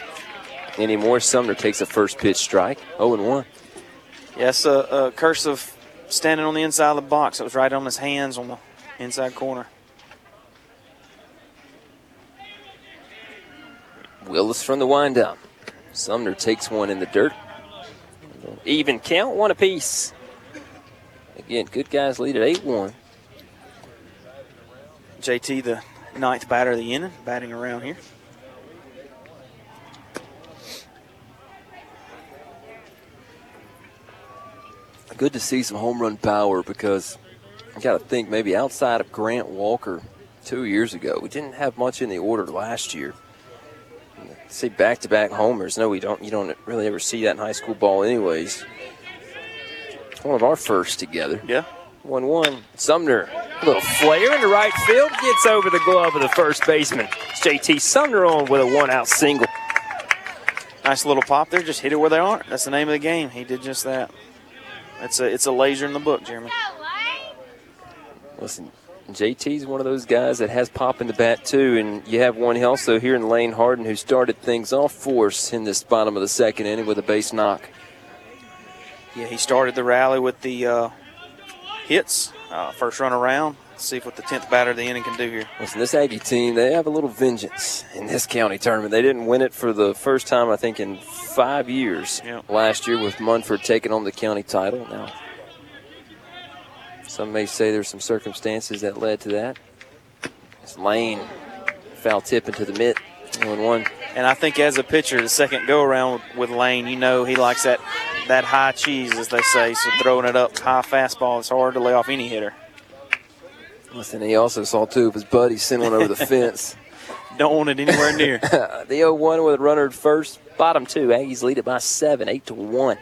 anymore. Sumner takes a first pitch strike, 0 1. Yes, a, a curse of standing on the inside of the box. It was right on his hands on the inside corner. Willis from the windup. Sumner takes one in the dirt. Even count, one apiece. Again, good guys lead at 8 1. JT, the ninth batter of the inning, batting around here. Good to see some home run power because I got to think maybe outside of Grant Walker two years ago, we didn't have much in the order last year. See back-to-back homers. No, we don't. You don't really ever see that in high school ball, anyways. One of our first together. Yeah. One-one. Sumner, a little flare into right field, gets over the glove of the first baseman. It's JT Sumner on with a one-out single. Nice little pop there. Just hit it where they aren't. That's the name of the game. He did just that. It's a it's a laser in the book, Jeremy. Listen, JT's one of those guys that has pop in the bat too, and you have one also here in Lane Harden who started things off for us in this bottom of the second inning with a base knock. Yeah, he started the rally with the uh, hits, uh, first run around. Let's see what the tenth batter of the inning can do here. Listen, this Aggie team, they have a little vengeance in this county tournament. They didn't win it for the first time, I think, in five years Yep. last year with Munford taking on the county title. Now, some may say there's some circumstances that led to that. It's Lane, foul tip into the mitt, 1 1. And I think as a pitcher, the second go around with Lane, you know he likes that that high cheese, as they say. So throwing it up high fastball is hard to lay off any hitter. Listen, he also saw two of his buddies send one over the fence. Don't want it anywhere near. the 0 1 with a runner at first. Bottom two. Aggies lead it by seven, 8 to 1.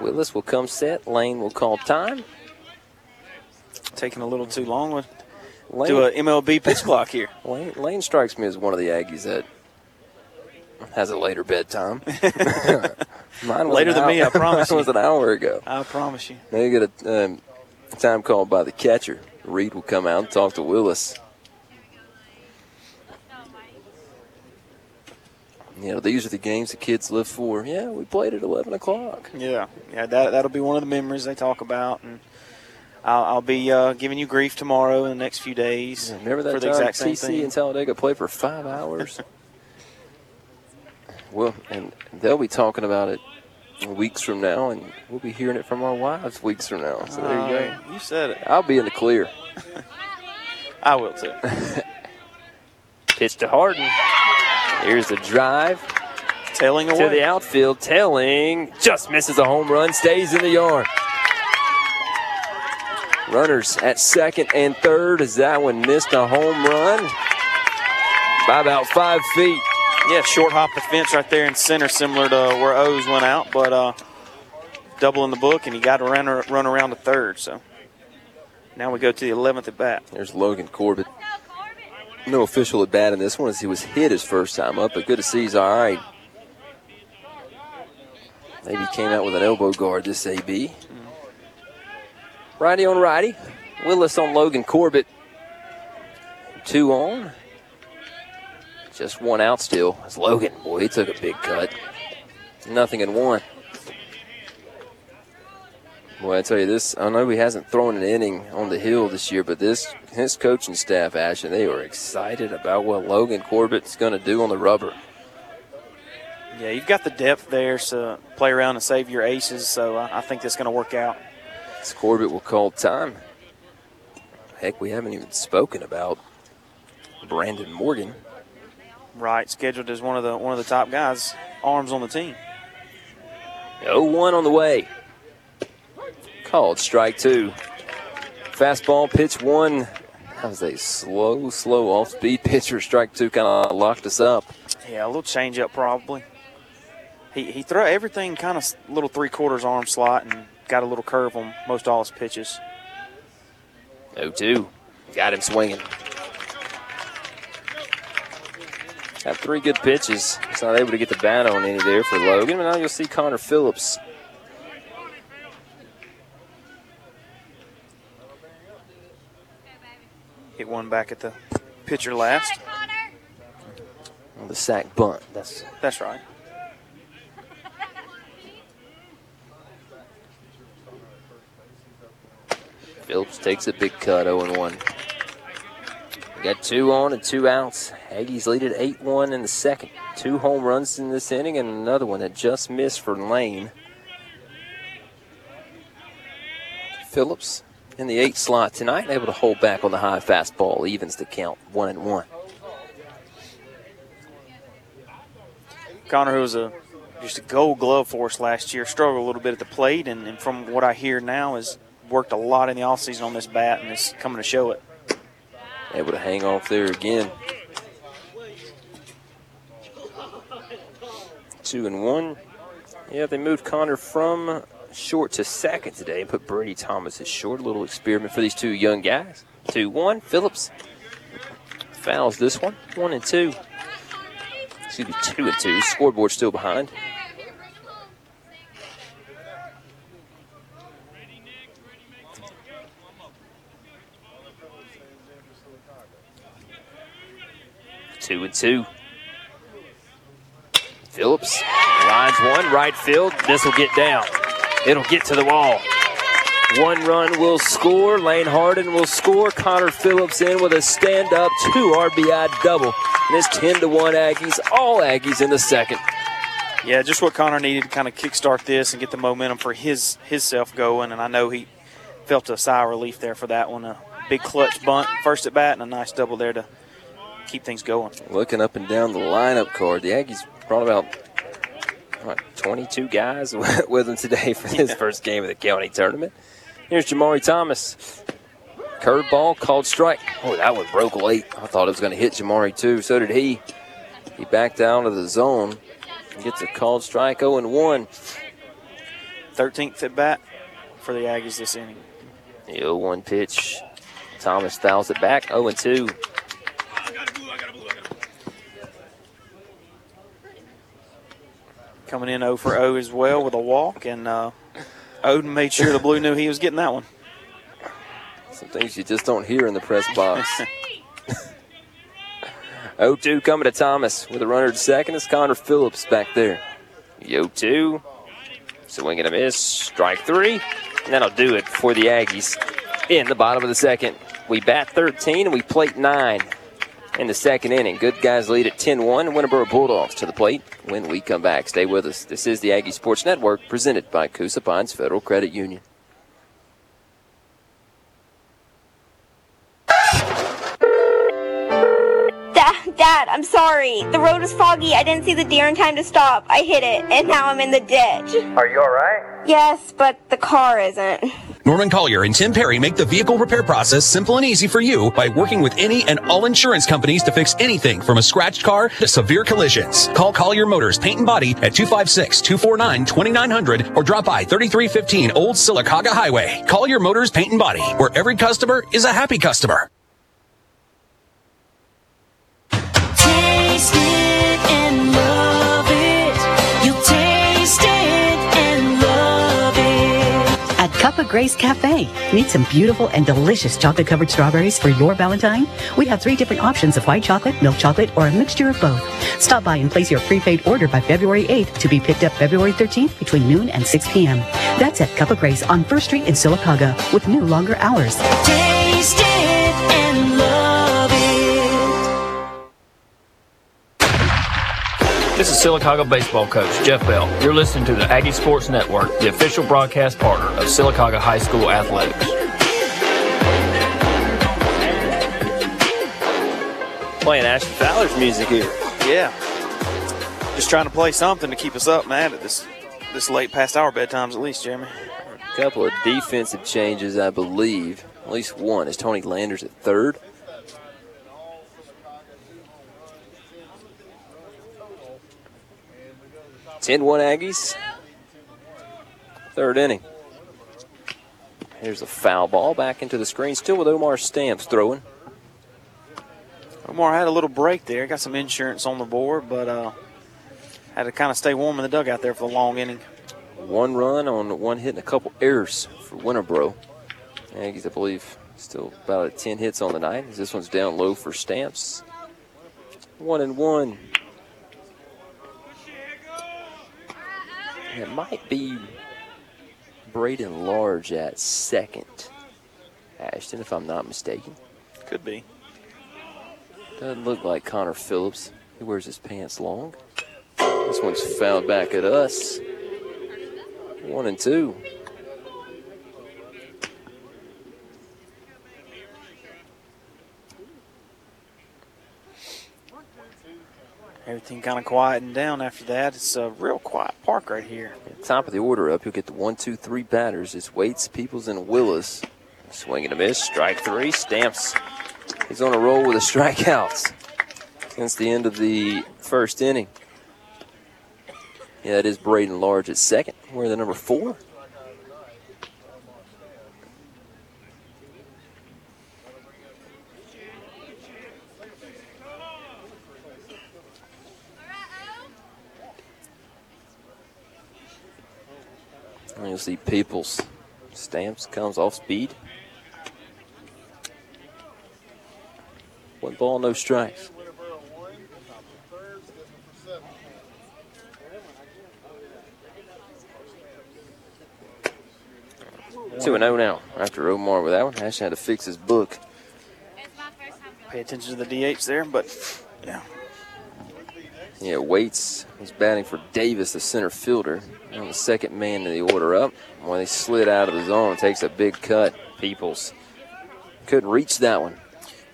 Willis will come set. Lane will call time. Taking a little too long. With Lane, do a MLB pitch clock here. Lane, Lane strikes me as one of the Aggies that has a later bedtime. Mine Later an than me, I promise Mine was you. an hour ago. I promise you. They get a um, time called by the catcher. Reed will come out and talk to Willis. You know, these are the games the kids live for. Yeah, we played at 11 o'clock. Yeah, yeah, that that'll be one of the memories they talk about, and I'll, I'll be uh, giving you grief tomorrow in the next few days. Remember that for the time exact same TC thing. and Talladega played for five hours? Well, and they'll be talking about it weeks from now, and we'll be hearing it from our wives weeks from now. So there you go. Uh, You said it. I'll be in the clear. I will too. Pitch to Harden. Here's the drive. Tailing away. to the outfield. Tailing just misses a home run. Stays in the yard. Runners at second and third as that one missed a home run by about five feet. Yeah, short hop the fence right there in center, similar to where O's went out, but uh, double in the book, and he got to run, run around to third. So now we go to the 11th at bat. There's Logan Corbett. No official at bat in this one as he was hit his first time up, but good to see he's all right. Maybe came out with an elbow guard, this AB. Righty on righty. Willis on Logan Corbett. Two on. Just one out still. It's Logan. Boy, he took a big cut. Nothing in one. Boy, I tell you this, I know he hasn't thrown an inning on the hill this year, but this his coaching staff, Ashton, they are excited about what Logan Corbett's going to do on the rubber. Yeah, you've got the depth there to play around and save your aces, so I I think that's going to work out. This Corbett will call time. Heck, we haven't even spoken about Brandon Morgan. Right, scheduled as one of the one of the top guys, arms on the team. 0-1 on the way. Called strike two. Fastball pitch one. That was a slow, slow off-speed pitcher. Strike two kind of locked us up. Yeah, a little changeup probably. He he threw everything kind of little three quarters arm slot and got a little curve on most all his pitches. 0-2. Got him swinging. Had three good pitches. He's not able to get the bat on any there for Logan. But now you'll see Connor Phillips. Hit one back at the pitcher last. on the sack bunt. That's That's right. Phillips takes a big cut, 0 1. Got two on and two outs. Aggies lead at 8 1 in the second. Two home runs in this inning and another one that just missed for Lane. Phillips in the eight slot tonight, able to hold back on the high fastball, evens the count, one and one. Connor, who was a just a gold glove for us last year, struggled a little bit at the plate, and, and from what I hear now, has worked a lot in the offseason on this bat, and is coming to show it. Able to hang off there again. Two and one. Yeah, they moved Connor from short to second today and put Brady Thomas at short. A little experiment for these two young guys. Two one. Phillips fouls this one. One and two. Excuse me, two and two. Scoreboard still behind. Two and two. Phillips lines one, right field. This will get down. It'll get to the wall. One run will score. Lane Harden will score. Connor Phillips in with a stand up two RBI double. And it's 10 to 1 Aggies. All Aggies in the second. Yeah, just what Connor needed to kind of kickstart this and get the momentum for his his self going. And I know he felt a sigh of relief there for that one. A big clutch bunt first at bat and a nice double there to keep things going. Looking up and down the lineup card, the Aggies brought about what, 22 guys with them today for this first game of the county tournament. Here's Jamari Thomas. Curveball called strike. Oh, that one broke late. I thought it was going to hit Jamari too. So did he. He backed out of the zone. Gets a called strike 0 1. 13th at bat for the Aggies this inning. The 0 1 pitch. Thomas fouls it back 0 2. Coming in 0 for 0 as well with a walk, and uh, Oden made sure the Blue knew he was getting that one. Some things you just don't hear in the press box. 0 2 coming to Thomas with a runner to second. It's Connor Phillips back there. 0 2. Swing and a miss. Strike three. And that'll do it for the Aggies in the bottom of the second. We bat 13 and we plate nine. In the second inning. Good guys lead at 10 1. Winterboro Bulldogs to the plate when we come back. Stay with us. This is the Aggie Sports Network presented by Coosa Pines Federal Credit Union. Dad, Dad, I'm sorry. The road was foggy. I didn't see the deer in time to stop. I hit it, and now I'm in the ditch. Are you alright? Yes, but the car isn't. Norman Collier and Tim Perry make the vehicle repair process simple and easy for you by working with any and all insurance companies to fix anything from a scratched car to severe collisions. Call Collier Motors Paint and Body at 256-249-2900 or drop by 3315 Old Sylacauga Highway. Collier Motors Paint and Body, where every customer is a happy customer. Grace Cafe, need some beautiful and delicious chocolate covered strawberries for your Valentine? We have three different options of white chocolate, milk chocolate, or a mixture of both. Stop by and place your prepaid order by February 8th to be picked up February 13th between noon and 6 p.m. That's at Cup of Grace on First Street in Sylacauga with new longer hours. Taste This is Sylacauga baseball coach Jeff Bell. You're listening to the Aggie Sports Network, the official broadcast partner of Sylacauga High School athletics. Playing Ashton Fowler's music here. Yeah. Just trying to play something to keep us up, man, at this this late past our bedtimes at least, Jeremy. A couple of defensive changes, I believe. At least one is Tony Landers at third. Ten one Aggies. Third inning. Here's a foul ball back into the screen, still with Omar Stamps throwing. Omar had a little break there, got some insurance on the board, but uh, had to kind of stay warm in the dugout there for the long inning. One run on one hit and a couple errors for Winterboro. Aggies, I believe, still about at 10 hits on the night. This one's down low for Stamps. One and one. It might be Braden Large at second. Ashton, if I'm not mistaken. Could be. Doesn't look like Connor Phillips. He wears his pants long. This one's fouled back at us. One and two. Everything kind of quieting down after that. It's a real quiet park right here. Top of the order up, you'll get the one, two, three batters. It's Waits, Peoples, and Willis. Swing and a miss. Strike three. Stamps. He's on a roll with the strikeouts since the end of the first inning. Yeah, that is Braden Large at second. We're the number four. You'll see Peoples stamps comes off speed. One ball, no strikes. Two and zero now after Omar with that one. Ashton had to fix his book. Pay attention to the DH there, but yeah. Yeah, Waits was batting for Davis, the center fielder. And the second man in the order up. When they slid out of the zone, takes a big cut. Peoples couldn't reach that one.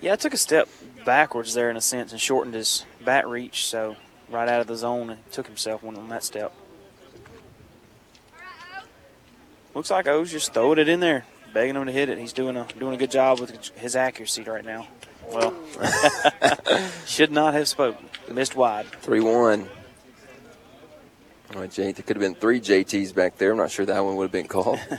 Yeah, I took a step backwards there in a sense and shortened his bat reach. So right out of the zone and took himself one on that step. Looks like O's just throwing it in there, begging him to hit it. He's doing a doing a good job with his accuracy right now. Well, should not have spoken. Missed wide. 3 1. Well, J, there could have been three JTs back there. I'm not sure that one would have been called.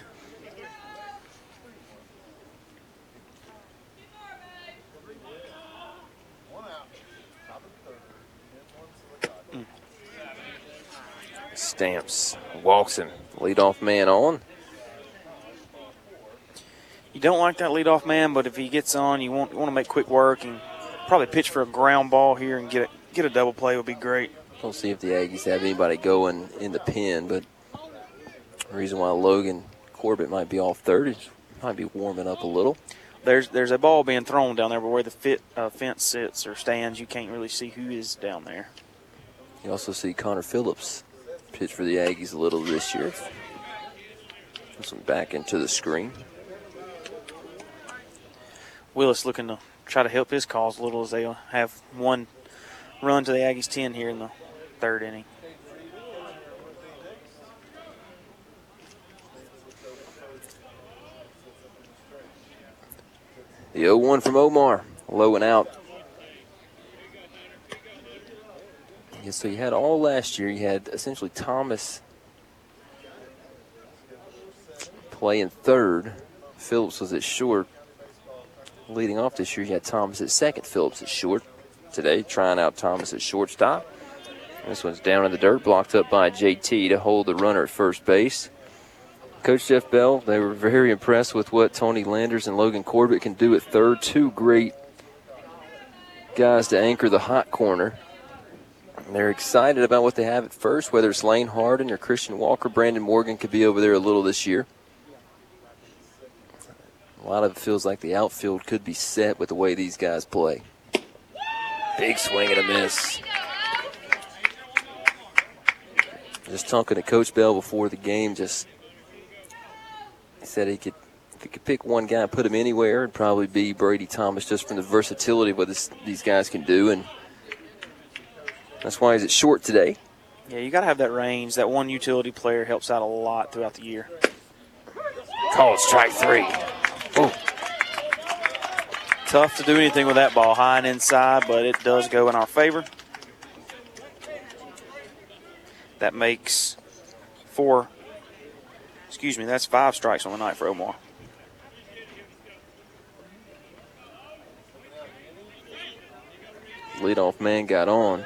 Stamps walks him. Leadoff man on. You don't like that leadoff man, but if he gets on, you want you want to make quick work and probably pitch for a ground ball here and get a, get a double play would be great. We'll see if the Aggies have anybody going in the pen, but the reason why Logan Corbett might be off third is might be warming up a little. there's there's a ball being thrown down there, but where the fit, uh, fence sits or stands, you can't really see who is down there. You also see Connor Phillips pitch for the Aggies a little this year. Puts him back into the screen. Willis looking to try to help his cause a little as they have one run to the Aggies 10 here in the third inning. The 0 1 from Omar, low and out. Yeah, so you had all last year, you had essentially Thomas playing third. Phillips was at short. Leading off this year, you had Thomas at second, Phillips at short. Today, trying out Thomas at shortstop. This one's down in the dirt, blocked up by JT to hold the runner at first base. Coach Jeff Bell, they were very impressed with what Tony Landers and Logan Corbett can do at third. Two great guys to anchor the hot corner. And they're excited about what they have at first, whether it's Lane Harden or Christian Walker. Brandon Morgan could be over there a little this year. A lot of it feels like the outfield could be set with the way these guys play. Big swing and a miss. Just talking to Coach Bell before the game, just he said he could, if he could pick one guy and put him anywhere, it'd probably be Brady Thomas, just from the versatility of what this, these guys can do, and that's why he's at short today. Yeah, you got to have that range. That one utility player helps out a lot throughout the year. Called strike three. Oh. Tough to do anything with that ball high and inside, but it does go in our favor. That makes four Excuse me, that's five strikes on the night for Omar. Leadoff man got on.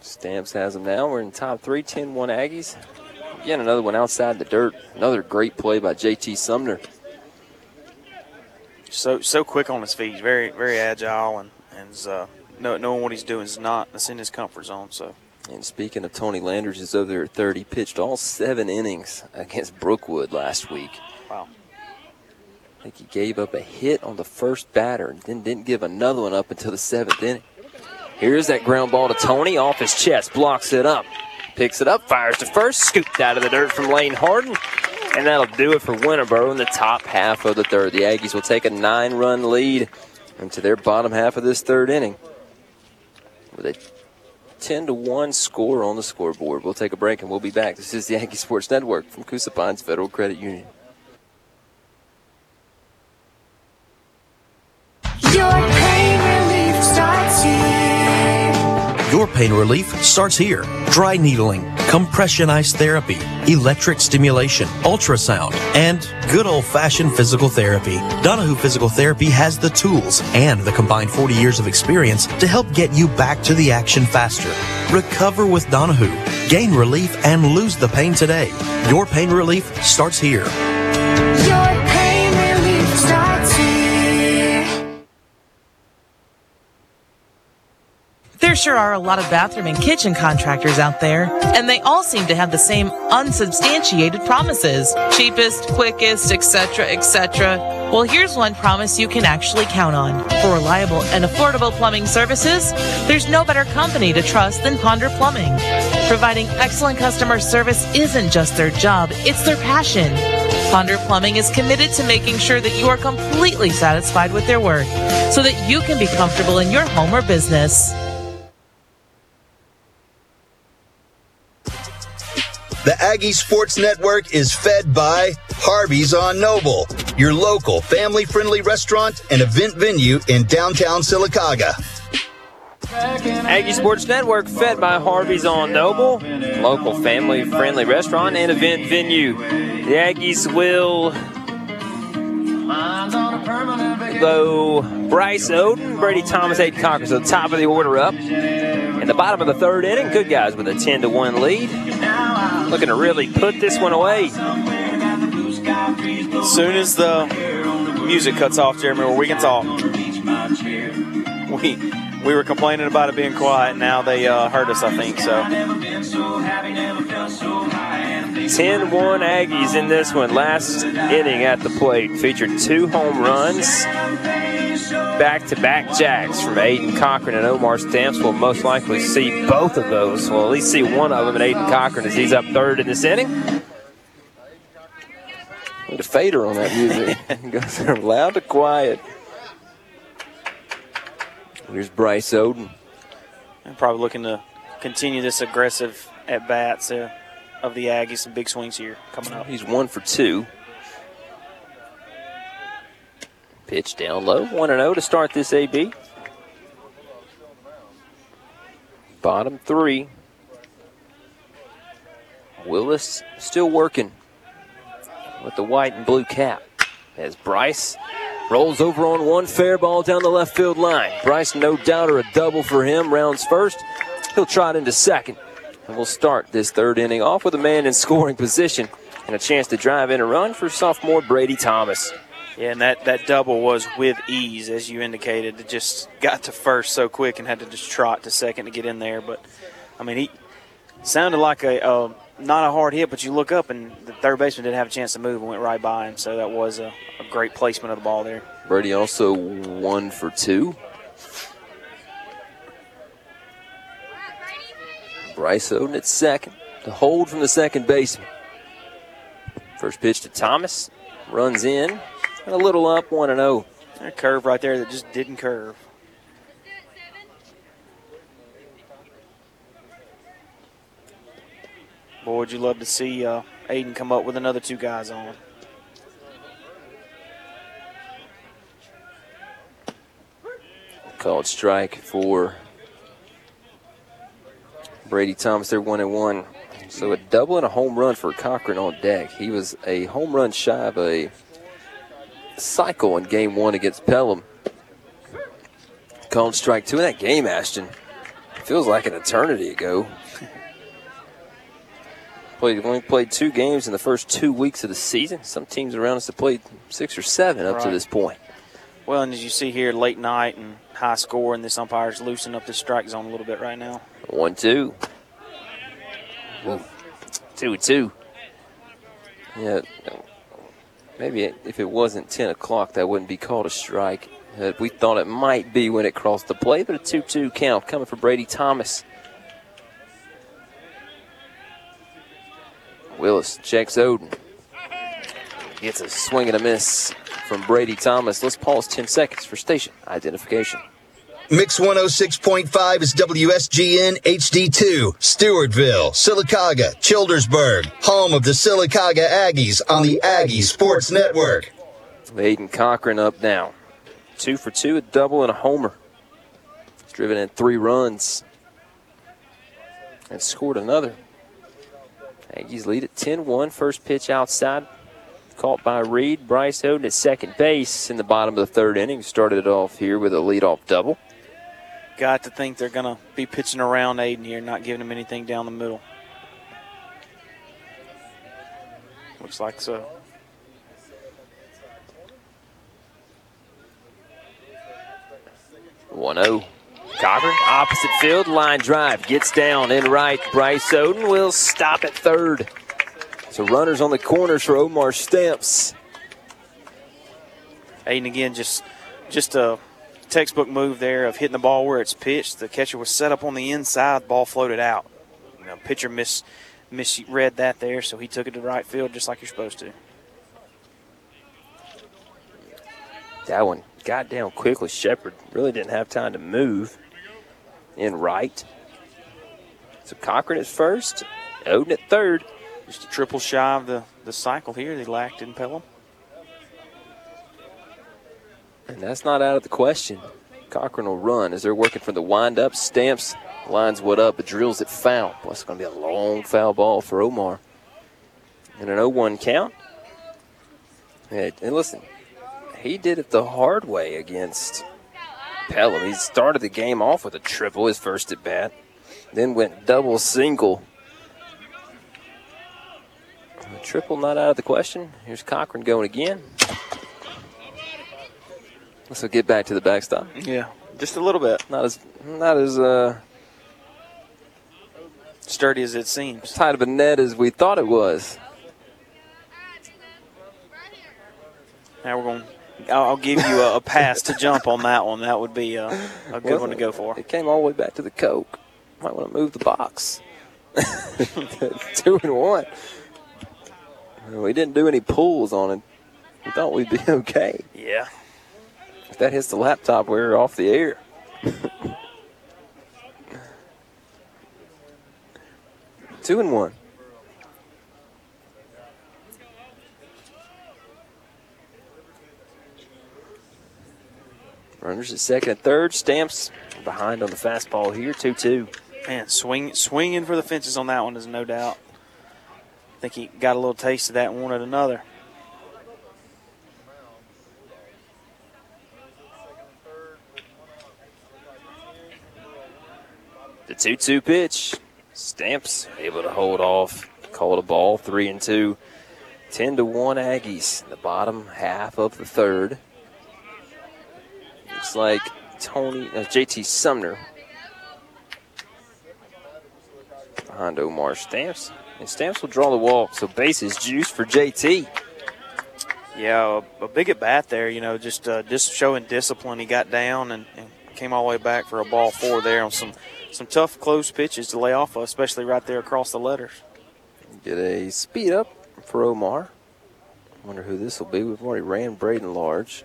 Stamps has him now. We're in top three, 10 1 Aggies. Again, another one outside the dirt. Another great play by JT Sumner. So so quick on his feet, very very agile, and and uh, knowing what he's doing is not that's in his comfort zone. So and speaking of Tony Landers, is over there at third. He pitched all seven innings against Brookwood last week. Wow. I think he gave up a hit on the first batter and then didn't give another one up until the seventh inning. Here's that ground ball to Tony off his chest, blocks it up, picks it up, fires to first, scooped out of the dirt from Lane Harden. And that'll do it for Winterboro in the top half of the third. The Aggies will take a nine run lead into their bottom half of this third inning with a 10 to 1 score on the scoreboard. We'll take a break and we'll be back. This is the Aggie Sports Network from Coosa Pines Federal Credit Union. Your pain relief starts here. Dry needling, compression ice therapy, electric stimulation, ultrasound, and good old fashioned physical therapy. Donahue Physical Therapy has the tools and the combined 40 years of experience to help get you back to the action faster. Recover with Donahue. Gain relief and lose the pain today. Your pain relief starts here. Your There sure are a lot of bathroom and kitchen contractors out there, and they all seem to have the same unsubstantiated promises cheapest, quickest, etc., etc. Well, here's one promise you can actually count on. For reliable and affordable plumbing services, there's no better company to trust than Ponder Plumbing. Providing excellent customer service isn't just their job, it's their passion. Ponder Plumbing is committed to making sure that you are completely satisfied with their work so that you can be comfortable in your home or business. The Aggie Sports Network is fed by Harvey's on Noble, your local family friendly restaurant and event venue in downtown Sylacauga. Aggie Sports Network, fed by Harvey's on Noble, local family friendly restaurant and event venue. The Aggies will go Bryce Oden, Brady Thomas, Aiden Cochran. So top of the order up. In the bottom of the third inning, good guys with a 10 to 1 lead. Looking to really put this one away. As soon as the music cuts off, Jeremy, where we can talk. We we were complaining about it being quiet. Now they uh, heard us, I think. So 10 1 Aggies in this one. Last inning at the plate featured two home runs. Back to back jacks from Aiden Cochran and Omar Stamps. We'll most likely see both of those. We'll at least see one of them in Aiden Cochran as he's up third in this inning. Need a fader on that music. Goes from loud to quiet. Here's Bryce Oden. And probably looking to continue this aggressive at bats uh, of the Aggies. Some big swings here coming up. He's one for two. Pitch down low, 1 0 to start this AB. Bottom three. Willis still working with the white and blue cap as Bryce rolls over on one fair ball down the left field line. Bryce, no doubt, or a double for him. Rounds first. He'll trot into second. And we'll start this third inning off with a man in scoring position and a chance to drive in a run for sophomore Brady Thomas. Yeah, and that, that double was with ease, as you indicated. It just got to first so quick and had to just trot to second to get in there. But, I mean, he sounded like a, a not a hard hit, but you look up and the third baseman didn't have a chance to move and went right by him. So that was a, a great placement of the ball there. Brady also one for two. Bryce Oden at second. The hold from the second baseman. First pitch to Thomas. Runs in. And a little up, 1 0. A curve right there that just didn't curve. Boy, would you love to see uh, Aiden come up with another two guys on. Called strike for Brady Thomas. They're one and one. So a double and a home run for Cochran on deck. He was a home run shy of a cycle in game one against Pelham. Called strike two in that game, Ashton. Feels like an eternity ago. Played only played two games in the first two weeks of the season. Some teams around us have played six or seven up to this point. Well, and as you see here, late night and high score, and this umpire's loosening up the strike zone a little bit right now. One two. Two two. Yeah. Maybe if it wasn't ten o'clock, that wouldn't be called a strike. Uh, we thought it might be when it crossed the plate, but a two-two count coming for Brady Thomas. Willis checks Oden. Gets a swing and a miss from Brady Thomas. Let's pause 10 seconds for station identification. Mix 106.5 is WSGN HD2, Stewartville, Sylacauga, Childersburg, home of the Sylacauga Aggies on the Aggie Sports Network. Aiden Cochran up now. Two for two, a double and a homer. He's driven in three runs and scored another. Aggies lead at 10 1. First pitch outside. Caught by Reed. Bryce Oden at second base in the bottom of the third inning. Started it off here with a leadoff double. Got to think they're going to be pitching around Aiden here, not giving him anything down the middle. Looks like so. One zero. Cochran, opposite field, line drive, gets down in right. Bryce Oden will stop at third. So runners on the corners for Omar Stamps. Aiden again, just just a textbook move there of hitting the ball where it's pitched. The catcher was set up on the inside, ball floated out. You know, pitcher miss misread that there, so he took it to the right field just like you're supposed to. That one got down quickly. Shepard really didn't have time to move in right. So Cochran at first, Oden at third. Just a triple shy of the, the cycle here. They lacked in Pelham. And that's not out of the question. Cochran will run as they're working for the windup. Stamps lines what up, but drills it foul. Boy, it's going to be a long foul ball for Omar. And an 0 1 count. And and listen, he did it the hard way against Pelham. He started the game off with a triple, his first at bat, then went double single. A triple not out of the question. Here's Cochran going again. So get back to the backstop. Yeah, just a little bit. Not as not as uh, sturdy as it seems. Tight of a net as we thought it was. Now we're going. I'll, I'll give you a, a pass to jump on that one. That would be a, a good one to go for. It came all the way back to the Coke. Might want to move the box. Two and one. We didn't do any pulls on it. We thought we'd be okay. Yeah. If that hits the laptop, we're off the air. Two and one. Runners at second and third. Stamps behind on the fastball here. 2 2. Man, swing, swinging for the fences on that one is no doubt. I think he got a little taste of that and wanted another. The 2 2 pitch. Stamps able to hold off. Called a ball. 3 and 2. 10 to 1 Aggies. in The bottom half of the third. Looks like Tony, uh, JT Sumner behind Omar Stamps. And Stamps will draw the walk, so bases juice for JT. Yeah, a, a big at bat there. You know, just uh, just showing discipline. He got down and, and came all the way back for a ball four there on some some tough close pitches to lay off of, especially right there across the letters. Get a speed up for Omar. I wonder who this will be. We've already ran Braden Large.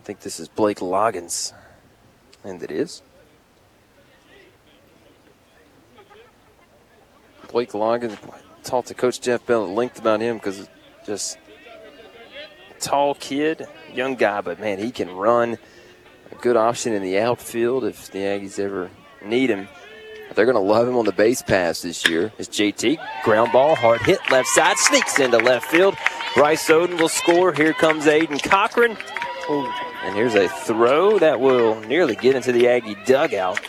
I think this is Blake Loggins. And it is. Blake Loggins, talked to Coach Jeff Bell at length about him because just tall kid, young guy, but man, he can run. A good option in the outfield if the Aggies ever need him. They're going to love him on the base pass this year. It's JT. Ground ball, hard hit, left side, sneaks into left field. Bryce Oden will score. Here comes Aiden Cochran. Ooh. And here's a throw that will nearly get into the Aggie dugout.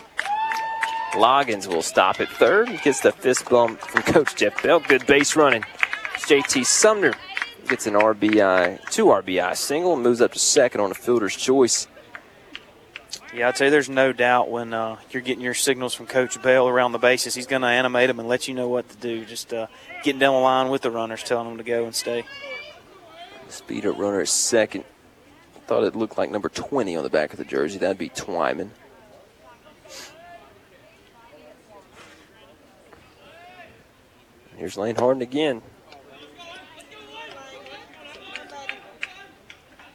Loggins will stop at third He gets the fist bump from Coach Jeff Bell. Good base running. JT Sumner gets an RBI, two RBI single, and moves up to second on a fielder's choice. Yeah, I'd say there's no doubt when uh, you're getting your signals from Coach Bell around the bases, he's going to animate them and let you know what to do. Just uh, getting down the line with the runners, telling them to go and stay. Speed up runner at second. Thought it looked like number 20 on the back of the jersey. That'd be Twyman. Here's Lane Harden again.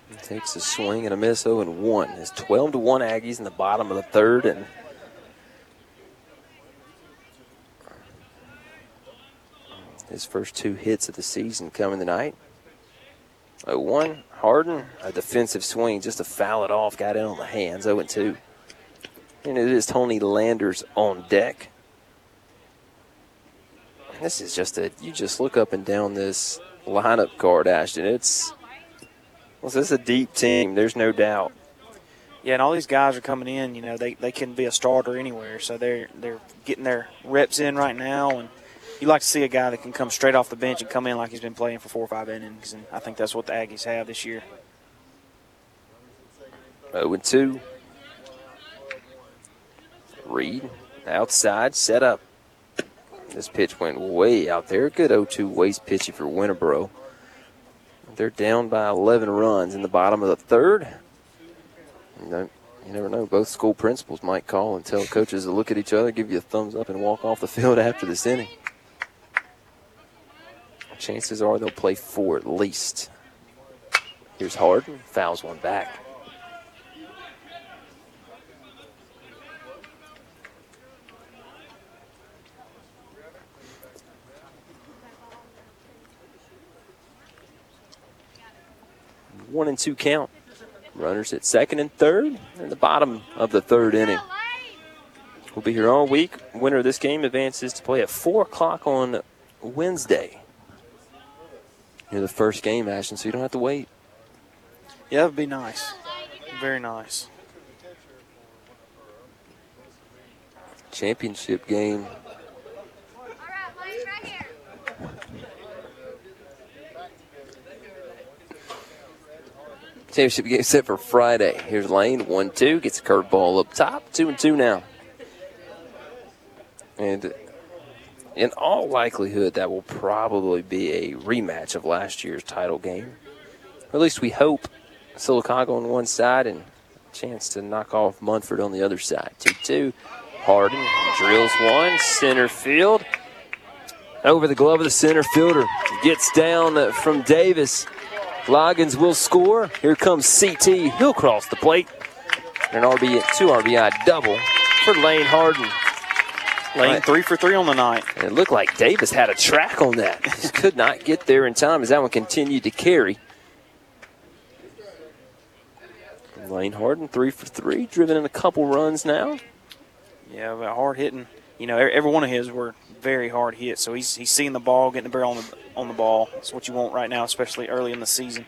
He takes a swing and a miss 0 and 1. It's 12 to 1 Aggies in the bottom of the third and his first two hits of the season coming tonight. 0 1. Harden, a defensive swing just to foul it off, got it on the hands 0 and 2. And it is Tony Landers on deck. This is just a, you just look up and down this lineup card, Ashton. It's, well, this is a deep team, there's no doubt. Yeah, and all these guys are coming in. You know, they, they can be a starter anywhere, so they're they're getting their reps in right now. And you like to see a guy that can come straight off the bench and come in like he's been playing for four or five innings. And I think that's what the Aggies have this year. 0 and 2. Reed outside, set up. This pitch went way out there. Good 0 2 waste pitchy for Winterboro. They're down by 11 runs in the bottom of the third. You never know. Both school principals might call and tell coaches to look at each other, give you a thumbs up, and walk off the field after this inning. Chances are they'll play four at least. Here's Harden, fouls one back. One and two count. Runners at second and third in the bottom of the third inning. We'll be here all week. Winner of this game advances to play at 4 o'clock on Wednesday. You're the first game, Ashton, so you don't have to wait. Yeah, that would be nice. Very nice. Championship game. Championship game set for Friday. Here's Lane, 1 2, gets a curveball up top, 2 and 2 now. And in all likelihood, that will probably be a rematch of last year's title game. At least we hope. Sylacauga on one side and a chance to knock off Munford on the other side. 2 2. Harden drills one, center field. Over the glove of the center fielder. Gets down from Davis. Loggins will score. Here comes JT. He'll cross the plate. And an RBI, two RBI double for Lane Harden. Lane three for three on the night. And it looked like Davis had a track on that. Just could not get there in time as that one continued to carry. Lane Harden, three for three, driven in a couple runs now. Yeah, but hard hitting. You know, every, every one of his were very hard hit. So he's he's seeing the ball, getting the barrel on the on the ball. That's what you want right now, especially early in the season.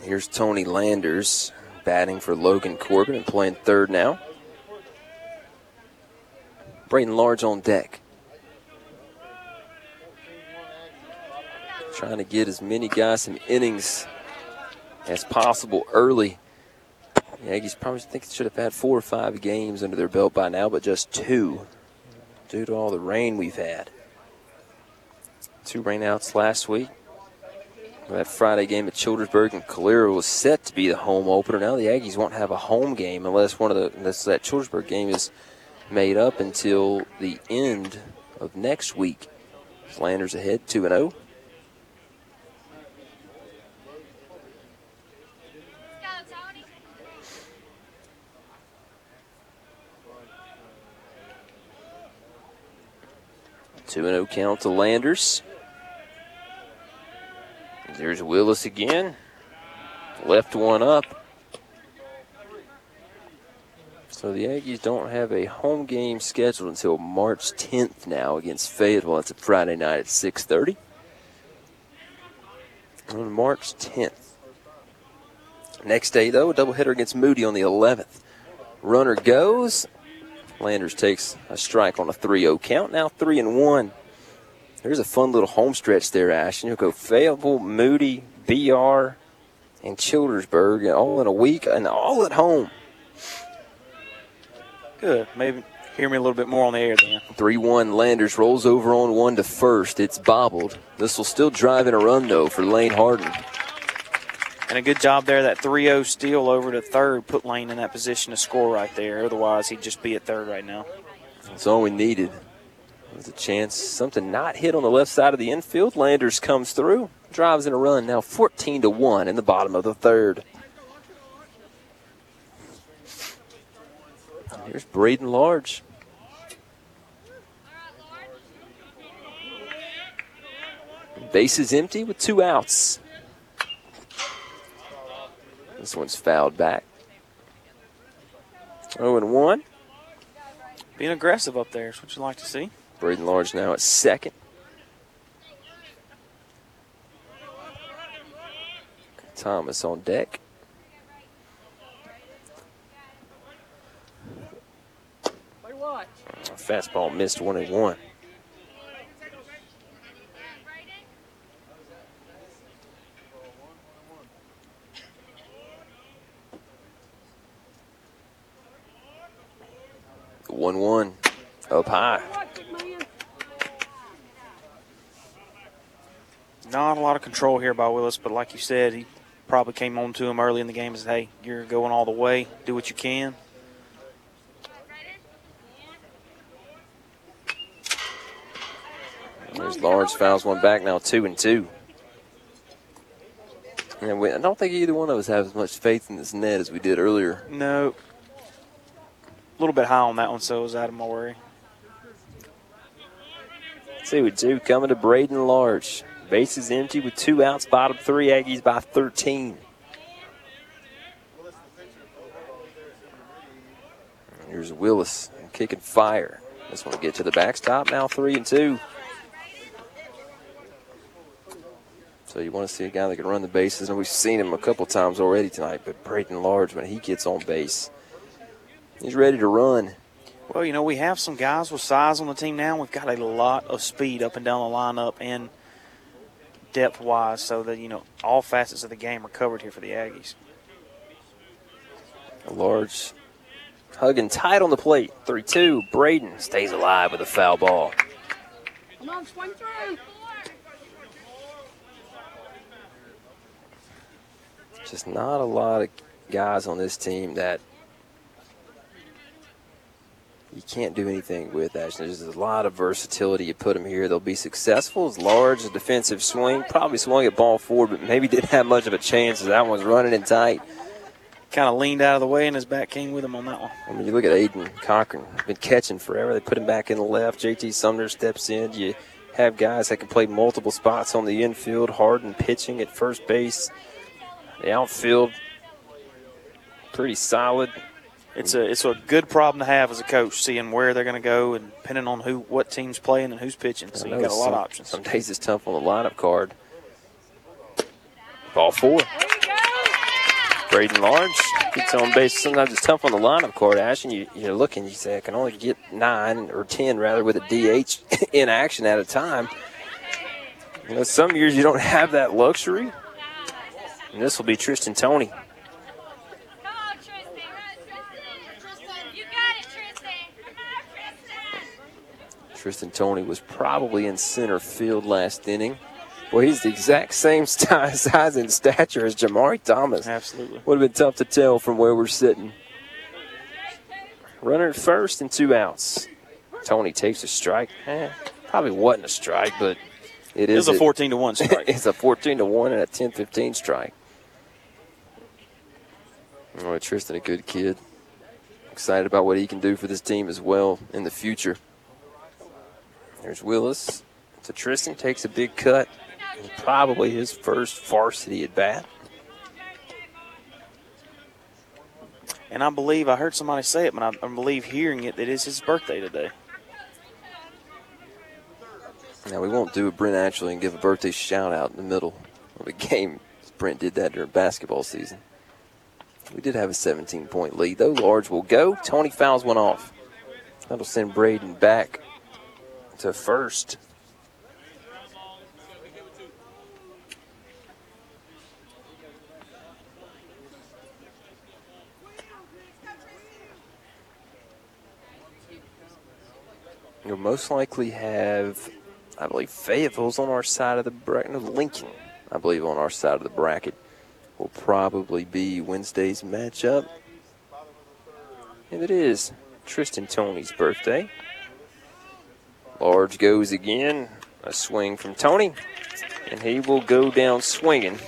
Here's Tony Landers batting for Logan Corbett and playing third now. Braden Large on deck. Trying to get as many guys some innings as possible early. The Aggies probably think should have had four or five games under their belt by now, but just two due to all the rain we've had. Two rainouts last week. That Friday game at Childersburg and Calera was set to be the home opener. Now the Aggies won't have a home game unless one of the unless that Childersburg game is made up until the end of next week. Landers ahead 2 0. Two and zero count to Landers. There's Willis again. Left one up. So the Aggies don't have a home game scheduled until March 10th now against Fayetteville. It's a Friday night at 6:30. On March 10th. Next day though, a doubleheader against Moody on the 11th. Runner goes. Landers takes a strike on a 3-0 count. Now 3 and 1. There's a fun little home stretch there, Ashton. You'll go Fayetteville, Moody, BR, and Childersburg all in a week and all at home. Good. Maybe hear me a little bit more on the air then. 3 1 Landers rolls over on one to first. It's bobbled. This will still drive in a run, though, for Lane Harden. And a good job there. That 3 0 steal over to third put Lane in that position to score right there. Otherwise, he'd just be at third right now. That's all we needed. There's a chance something not hit on the left side of the infield. Landers comes through, drives in a run. Now 14 to 1 in the bottom of the third. Here's Braden Large. Base is empty with two outs. This one's fouled back. 0 and 1. Being aggressive up there is what you like to see. Braden Large now at second. Thomas on deck. Fastball missed one and one. One one up high. Not a lot of control here by Willis, but like you said, he probably came on to him early in the game and said, hey, you're going all the way. Do what you can. There's Lawrence fouls one back now, two and two. And we, I don't think either one of us have as much faith in this net as we did earlier. No. A little bit high on that one, so it was out of my worry. Two and two coming to Braden Large. Base is empty with two outs, bottom three, Aggies by 13. Here's Willis kicking fire. This one will get to the backstop now, three and two. So you want to see a guy that can run the bases, and we've seen him a couple times already tonight. But Braden Large, when he gets on base, he's ready to run. Well, you know, we have some guys with size on the team now. We've got a lot of speed up and down the lineup and depth wise, so that, you know, all facets of the game are covered here for the Aggies. Large Hugging tight on the plate. 3 2. Braden stays alive with a foul ball. Come on, swing through. Just not a lot of guys on this team that you can't do anything with. Actually, there's a lot of versatility. You put them here, they'll be successful. As large as defensive swing, probably swung at ball forward, but maybe didn't have much of a chance as that one's running in tight. Kind of leaned out of the way, and his back came with him on that one. I mean, you look at Aiden Cochran, been catching forever. They put him back in the left. JT Sumner steps in. You have guys that can play multiple spots on the infield. Harden pitching at first base. The outfield, pretty solid. It's a it's a good problem to have as a coach, seeing where they're going to go and depending on who what team's playing and who's pitching. So you know got a lot some, of options. Some days it's tough on the lineup card. Ball four. Braden Large gets on base. Sometimes it's tough on the lineup card, Ash, and you, you're looking, you say, I can only get nine or ten, rather, with a DH in action at a time. You know, some years you don't have that luxury. And this will be Tristan Tony. Tristan Tony was probably in center field last inning. Well, he's the exact same sti- size and stature as Jamari Thomas. Absolutely. Would have been tough to tell from where we're sitting. Runner at first and two outs. Tony takes a strike. Eh, probably wasn't a strike, but it It is was a 14 to 1 strike. it's a 14 to 1 and a 10 15 strike. Oh, Tristan, a good kid. Excited about what he can do for this team as well in the future. There's Willis to Tristan, takes a big cut. Probably his first varsity at bat. And I believe I heard somebody say it, but I, I believe hearing it that it's his birthday today. Now, we won't do a Brent actually and give a birthday shout out in the middle of a game. Brent did that during basketball season. We did have a 17 point lead, though. Large will go. Tony fouls one off. That'll send Braden back to first. You'll most likely have, I believe, Fayetteville's on our side of the bracket. No, Lincoln, I believe, on our side of the bracket will probably be Wednesday's matchup. And it is Tristan Tony's birthday. Large goes again. A swing from Tony. And he will go down swinging.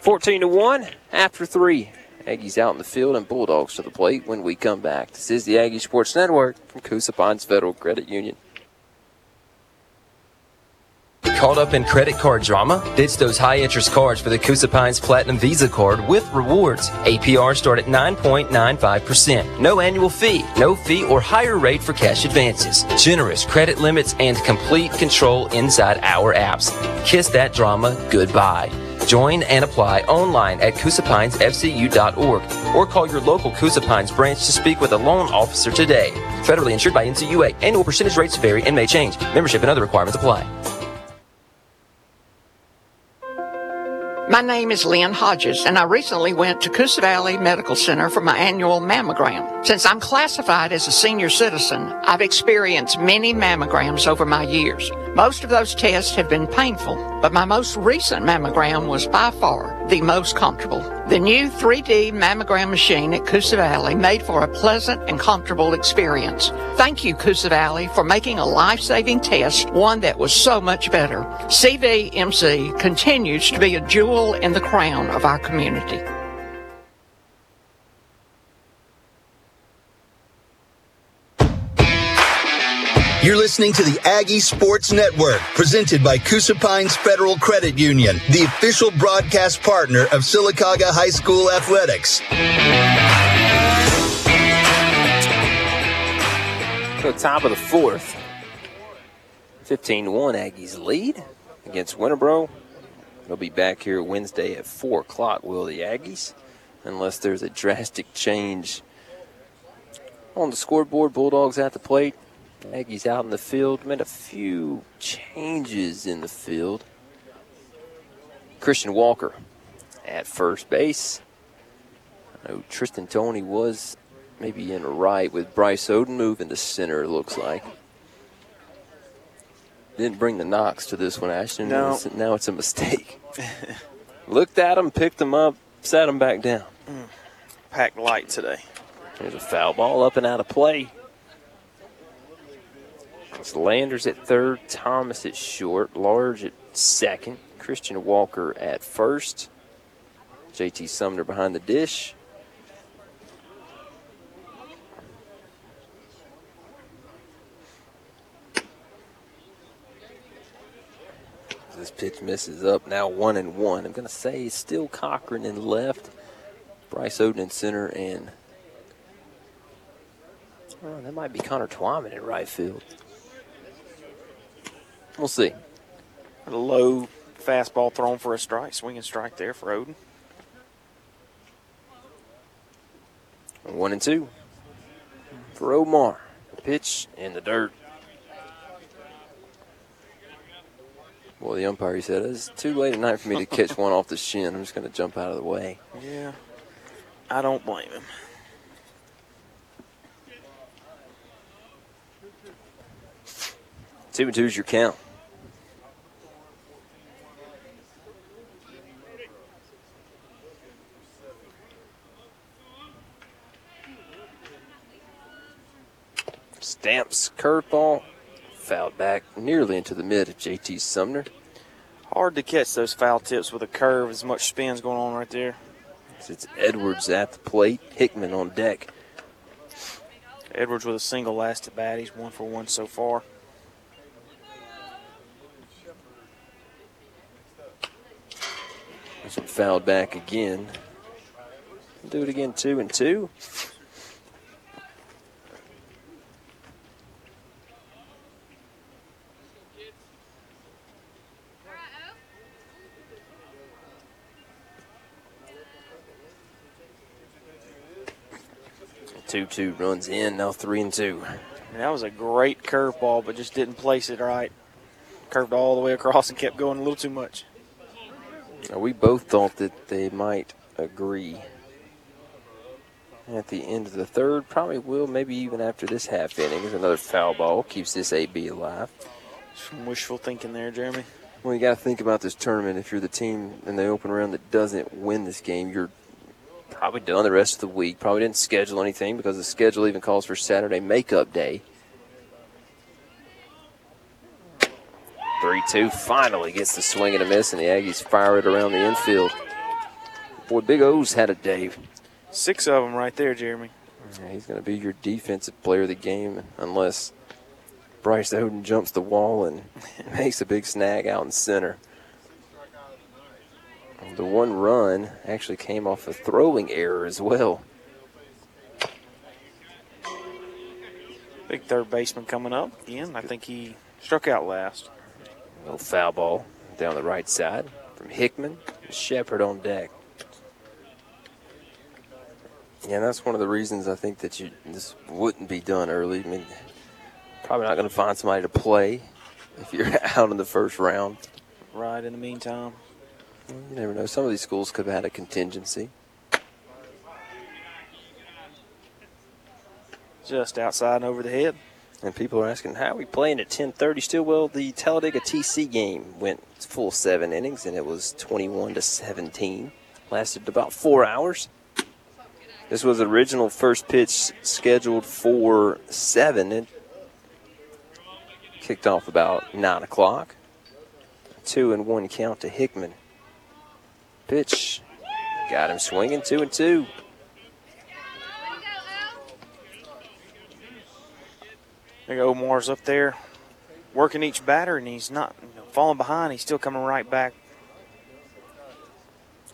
14 to 1 after three. Aggies out in the field and Bulldogs to the plate when we come back. This is the Aggie Sports Network from Coosa Pines Federal Credit Union. Caught up in credit card drama? Ditch those high interest cards for the Coosa Pines Platinum Visa card with rewards. APR start at 9.95%. No annual fee, no fee or higher rate for cash advances. Generous credit limits and complete control inside our apps. Kiss that drama goodbye. Join and apply online at CoosaPinesFCU.org or call your local Coosa Pines branch to speak with a loan officer today. Federally insured by NCUA. Annual percentage rates vary and may change. Membership and other requirements apply. My name is Lynn Hodges, and I recently went to Coosa Valley Medical Center for my annual mammogram. Since I'm classified as a senior citizen, I've experienced many mammograms over my years. Most of those tests have been painful, but my most recent mammogram was by far the most comfortable. The new 3D mammogram machine at Coosa Valley made for a pleasant and comfortable experience. Thank you, Coosa Valley, for making a life-saving test one that was so much better. CVMC continues to be a jewel in the crown of our community. You're listening to the Aggie Sports Network, presented by Coosa Pines Federal Credit Union, the official broadcast partner of Sylacauga High School Athletics. The top of the fourth. 15 1 Aggies lead against Winterboro. They'll be back here Wednesday at 4 o'clock, will the Aggies? Unless there's a drastic change on the scoreboard. Bulldogs at the plate. Aggies out in the field. Made a few changes in the field. Christian Walker at first base. Oh, Tristan Tony was maybe in right with Bryce Oden moving to center, it looks like. Didn't bring the knocks to this one, Ashton. No. It's- Now it's a mistake. Looked at him, picked him up, sat him back down. Mm. Packed light today. There's a foul ball up and out of play. It's Landers at third, Thomas at short, Large at second, Christian Walker at first, JT Sumner behind the dish. This pitch misses up now one and one. I'm going to say still Cochran in left, Bryce Oden in center, and Oh, that might be Connor Twyman in right field. We'll see. A low fastball thrown for a strike. Swinging strike there for Oden. One and two for Omar. Pitch in the dirt. Well, the umpire he said it's too late at night for me to catch one off the shin. I'm just going to jump out of the way. Yeah. I don't blame him. Two and two is your count. Stamps curveball, fouled back nearly into the mid of JT Sumner. Hard to catch those foul tips with a curve. As much spin's going on right there. It's Edwards at the plate, Hickman on deck. Edwards with a single last at bat. He's one for one so far. One fouled back again. Do it again, two and two. Two two runs in, now three and two. And that was a great curveball, but just didn't place it right. Curved all the way across and kept going a little too much. Now, we both thought that they might agree at the end of the third. Probably will, maybe even after this half inning. There's another foul ball, keeps this AB alive. Some wishful thinking there, Jeremy. Well, you got to think about this tournament. If you're the team in the open round that doesn't win this game, you're probably done the rest of the week. Probably didn't schedule anything because the schedule even calls for Saturday makeup day. 3 2 finally gets the swing and a miss, and the Aggies fire it around the infield. Boy, Big O's had a day. Six of them right there, Jeremy. Yeah, he's going to be your defensive player of the game unless Bryce Oden jumps the wall and makes a big snag out in center. The one run actually came off a throwing error as well. Big third baseman coming up again. I think he struck out last. Little foul ball down the right side from Hickman. Shepard on deck. Yeah, that's one of the reasons I think that you this wouldn't be done early. I mean, probably not going to find somebody to play if you're out in the first round. Right in the meantime. You never know. Some of these schools could have had a contingency. Just outside and over the head. And people are asking, how are we playing at 10:30 still? Well, the Talladega TC game went full seven innings, and it was 21 to 17. Lasted about four hours. This was the original first pitch scheduled for seven. It kicked off about nine o'clock. Two and one count to Hickman. Pitch got him swinging two and two. There go Omar's up there working each batter, and he's not you know, falling behind. He's still coming right back.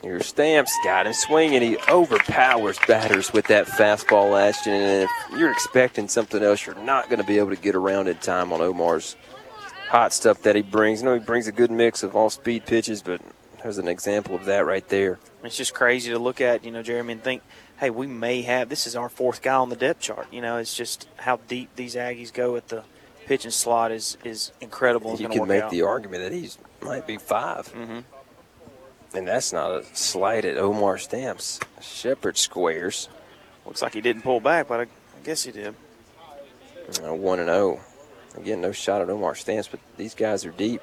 Your stamps got him swinging. He overpowers batters with that fastball, Ashton. And if you're expecting something else, you're not going to be able to get around in time on Omar's hot stuff that he brings. I know he brings a good mix of all speed pitches, but there's an example of that right there. It's just crazy to look at, you know, Jeremy, and think, hey, we may have this is our fourth guy on the depth chart. You know, it's just how deep these Aggies go at the pitching slot is is incredible. You can make out. the argument that he's might be 5 Mm-hmm. And that's not a slight at Omar Stamps. Shepard squares. Looks like he didn't pull back, but I, I guess he did. Uh, 1 and 0. Again, no shot at Omar Stamps, but these guys are deep.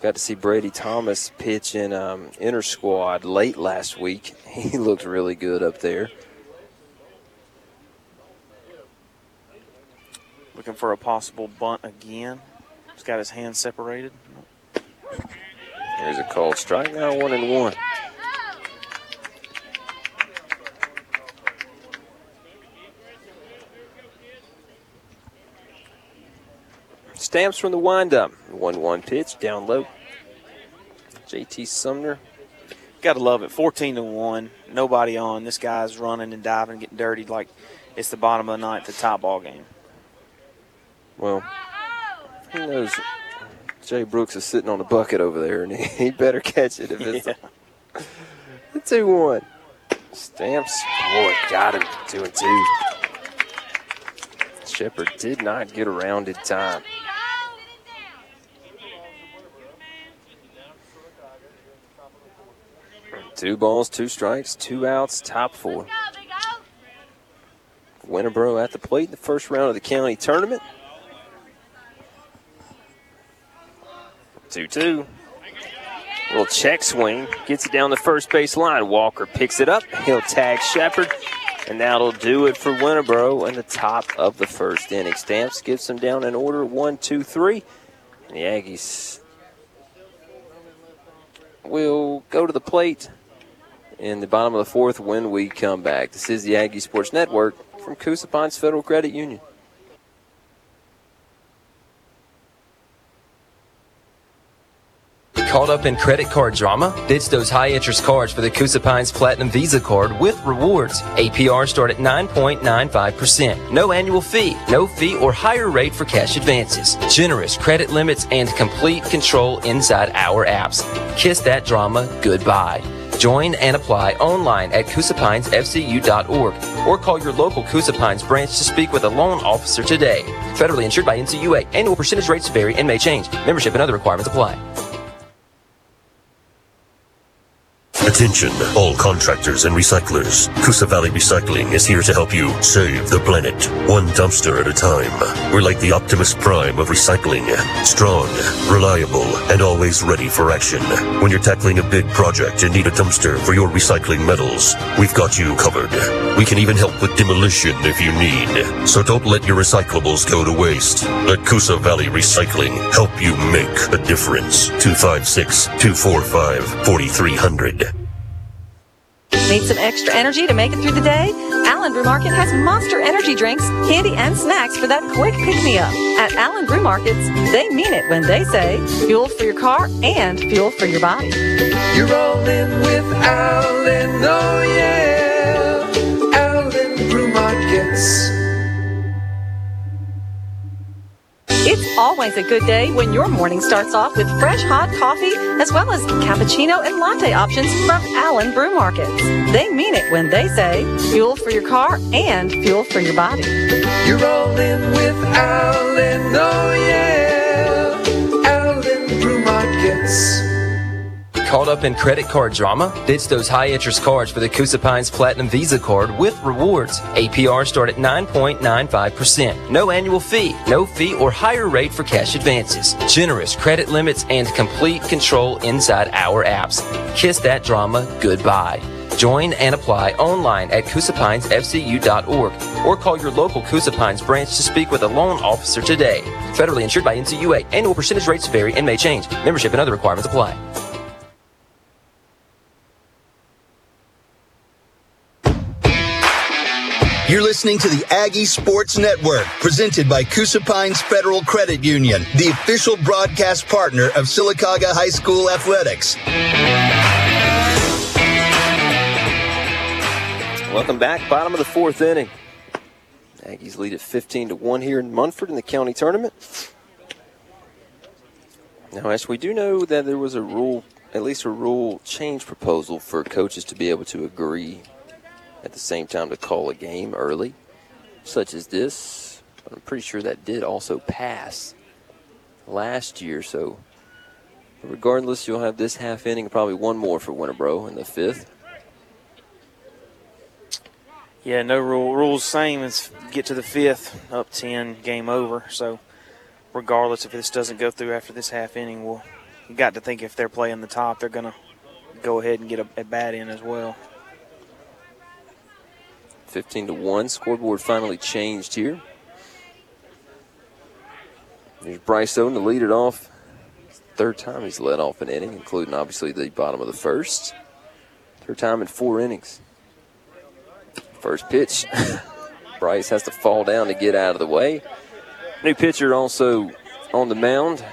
Got to see Brady Thomas pitch in um, inter squad late last week. He looked really good up there. Looking for a possible bunt again. He's got his hands separated. Here's a called strike now, one and one. Stamps from the windup. 1 1 pitch, down low. JT Sumner. Gotta love it. 14 to 1. Nobody on. This guy's running and diving, getting dirty like it's the bottom of the ninth, the top ball game. Well, who knows? Jay Brooks is sitting on a bucket over there, and he, better catch it if it's a 2 1. Stamps, boy, got him. 2 and 2. Shepard did not get around in time. Two balls, two strikes, two outs, top four. Winterboro at the plate in the first round of the county tournament. 2 2. Little check swing, gets it down the first base line. Walker picks it up. He'll tag Shepard, and that'll do it for Winterboro in the top of the first inning. Stamps gives them down in order one, two, three. And the Aggies will go to the plate in the bottom of the fourth when we come back. This is the Aggie Sports Network from Coosa Pines Federal Credit Union. Caught up in credit card drama? Ditch those high interest cards for the Coosa Pines Platinum Visa card with rewards. APR start at 9.95%. No annual fee, no fee or higher rate for cash advances. Generous credit limits and complete control inside our apps. Kiss that drama goodbye. Join and apply online at CoosaPinesFCU.org or call your local Coosa Pines branch to speak with a loan officer today. Federally insured by NCUA. Annual percentage rates vary and may change. Membership and other requirements apply. Attention, all contractors and recyclers. Coosa Valley Recycling is here to help you save the planet, one dumpster at a time. We're like the Optimus Prime of recycling. Strong, reliable, and always ready for action. When you're tackling a big project and need a dumpster for your recycling metals, we've got you covered. We can even help with demolition if you need. So don't let your recyclables go to waste. Let Coosa Valley Recycling help you make a difference. 256 245 4300. Need some extra energy to make it through the day? Allen Brew Market has monster energy drinks, candy, and snacks for that quick pick me up. At Allen Brew Markets, they mean it when they say fuel for your car and fuel for your body. You're rolling with Allen, oh yeah. Always a good day when your morning starts off with fresh hot coffee as well as cappuccino and latte options from Allen Brew Markets. They mean it when they say fuel for your car and fuel for your body. You're rolling with Allen, oh yeah. Caught up in credit card drama? Ditch those high interest cards for the Coosa Pines Platinum Visa card with rewards. APR start at 9.95%. No annual fee, no fee or higher rate for cash advances. Generous credit limits and complete control inside our apps. Kiss that drama goodbye. Join and apply online at CoosaPinesFCU.org or call your local Coosa Pines branch to speak with a loan officer today. Federally insured by NCUA. Annual percentage rates vary and may change. Membership and other requirements apply. You're listening to the Aggie Sports Network, presented by Coosa Pines Federal Credit Union, the official broadcast partner of Sylacauga High School Athletics. Welcome back. Bottom of the fourth inning. Aggies lead at 15 to 1 here in Munford in the county tournament. Now, as we do know that there was a rule, at least a rule change proposal for coaches to be able to agree at the same time to call a game early, such as this. I'm pretty sure that did also pass last year, so Regardless, you'll have this half inning, probably one more for Winterboro in the fifth. Yeah, no rule. Rules same as get to the fifth, up 10, game over. So, regardless if this doesn't go through after this half inning, we'll you got to think if they're playing the top, they're going to go ahead and get a, a bat in as well. 15 to 1. Scoreboard finally changed here. There's Bryce Oden to lead it off. Third time he's led off an inning, including obviously the bottom of the first. Third time in four innings. First pitch. Bryce has to fall down to get out of the way. New pitcher also on the mound.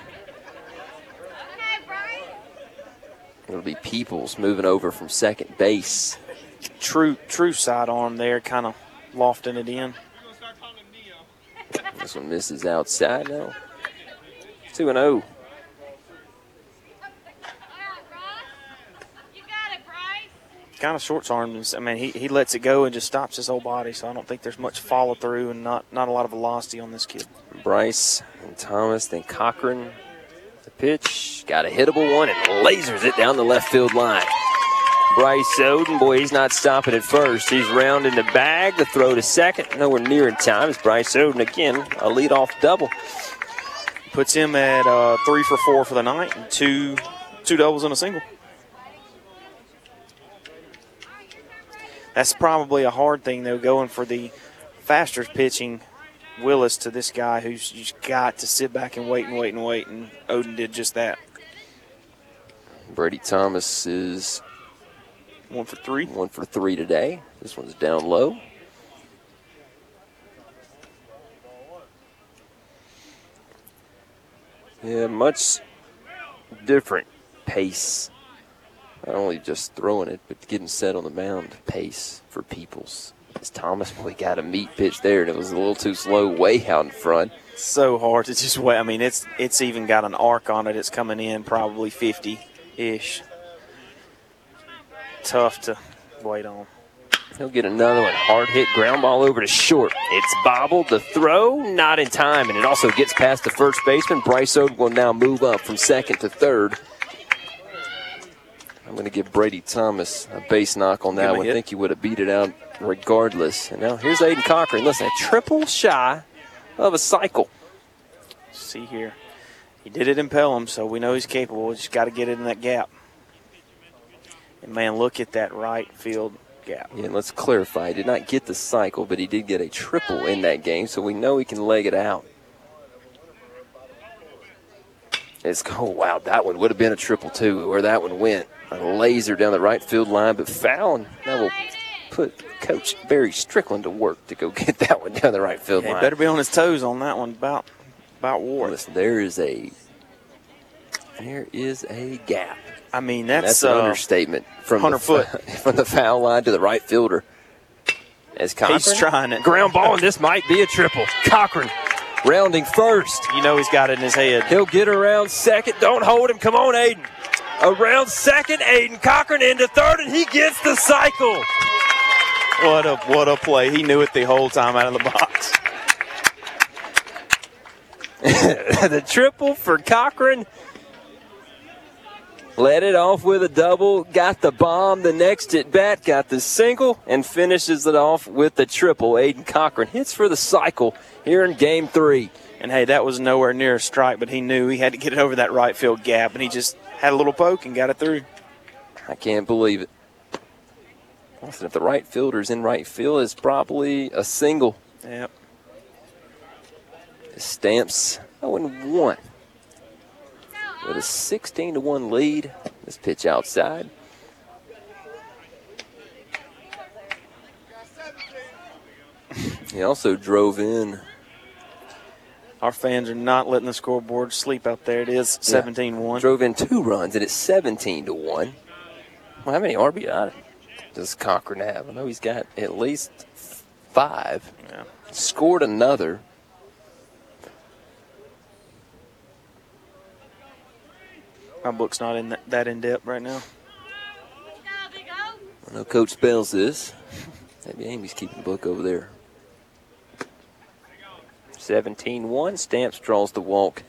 It'll be Peoples moving over from second base. True, true side arm there, kind of lofting it in. This one misses outside now. 2 and oh. 0. Kind of short arms. I mean, he, he lets it go and just stops his whole body, so I don't think there's much follow through and not, not a lot of velocity on this kid. Bryce and Thomas, then Cochran. The pitch, got a hittable one and lasers it down the left field line. Bryce Oden, boy, he's not stopping at first. He's rounding the bag. The throw to second, nowhere near in time. It's Bryce Oden again, a leadoff double. Puts him at uh, three for four for the night, and two two doubles and a single. That's probably a hard thing though, going for the faster pitching Willis to this guy who's just got to sit back and wait and wait and wait, and Oden did just that. Brady Thomas is one for three. One for three today. This one's down low. Yeah, much different pace. Not only just throwing it, but getting set on the mound pace for Peoples. As Thomas, boy, got a meat pitch there, and it was a little too slow, way out in front. So hard to just wait. I mean, it's it's even got an arc on it. It's coming in probably 50 ish. Tough to wait on. He'll get another one. Hard hit ground ball over to short. It's bobbled. The throw, not in time, and it also gets past the first baseman. Bryce Oden will now move up from second to third. I'm going to give Brady Thomas a base knock on that one. I think he would have beat it out regardless. And now here's Aiden Cochran. Listen, a triple shy of a cycle. See here. He did it in Pelham, so we know he's capable. Just got to get it in that gap. And man, look at that right field gap. Yeah, and let's clarify. He did not get the cycle, but he did get a triple in that game, so we know he can leg it out. It's oh wow, that one would have been a triple too, where that one went. A laser down the right field line, but foul, and that will put Coach Barry Strickland to work to go get that one down the right field Yeah, he line. better be on his toes on that one. About about war. Listen, there is a there is a gap. I mean, that's, that's an uh, understatement from 100 the, foot. from the foul line to the right fielder. As Cochran, He's trying it. Ground ball, and this might be a triple. Cochran rounding first. You know he's got it in his head. He'll get around second. Don't hold him. Come on, Aiden. Around second, Aiden Cochran into third, and he gets the cycle. What a what a play! He knew it the whole time out of the box. the triple for Cochran. Led it off with a double, got the bomb. The next at bat got the single, and finishes it off with the triple. Aiden Cochran hits for the cycle here in game three. And hey, that was nowhere near a strike, but he knew he had to get it over that right field gap, and he just had a little poke and got it through. I can't believe it. Listen, if the right fielder's in right field, it's probably a single. Yep. Stamps 0 1. With a 16 to 1 lead. This pitch outside. He also drove in. Our fans are not letting the scoreboard sleep out there. It is 17 1. Drove in two runs, and it's 17 to 1. Well, how many RBI does Cochran have? I know he's got at least five. Yeah. Scored another. My book's not in that, that in depth right now. I know Coach Spells this. Maybe Amy's keeping the book over there. 17 1. Stamps draws the walk.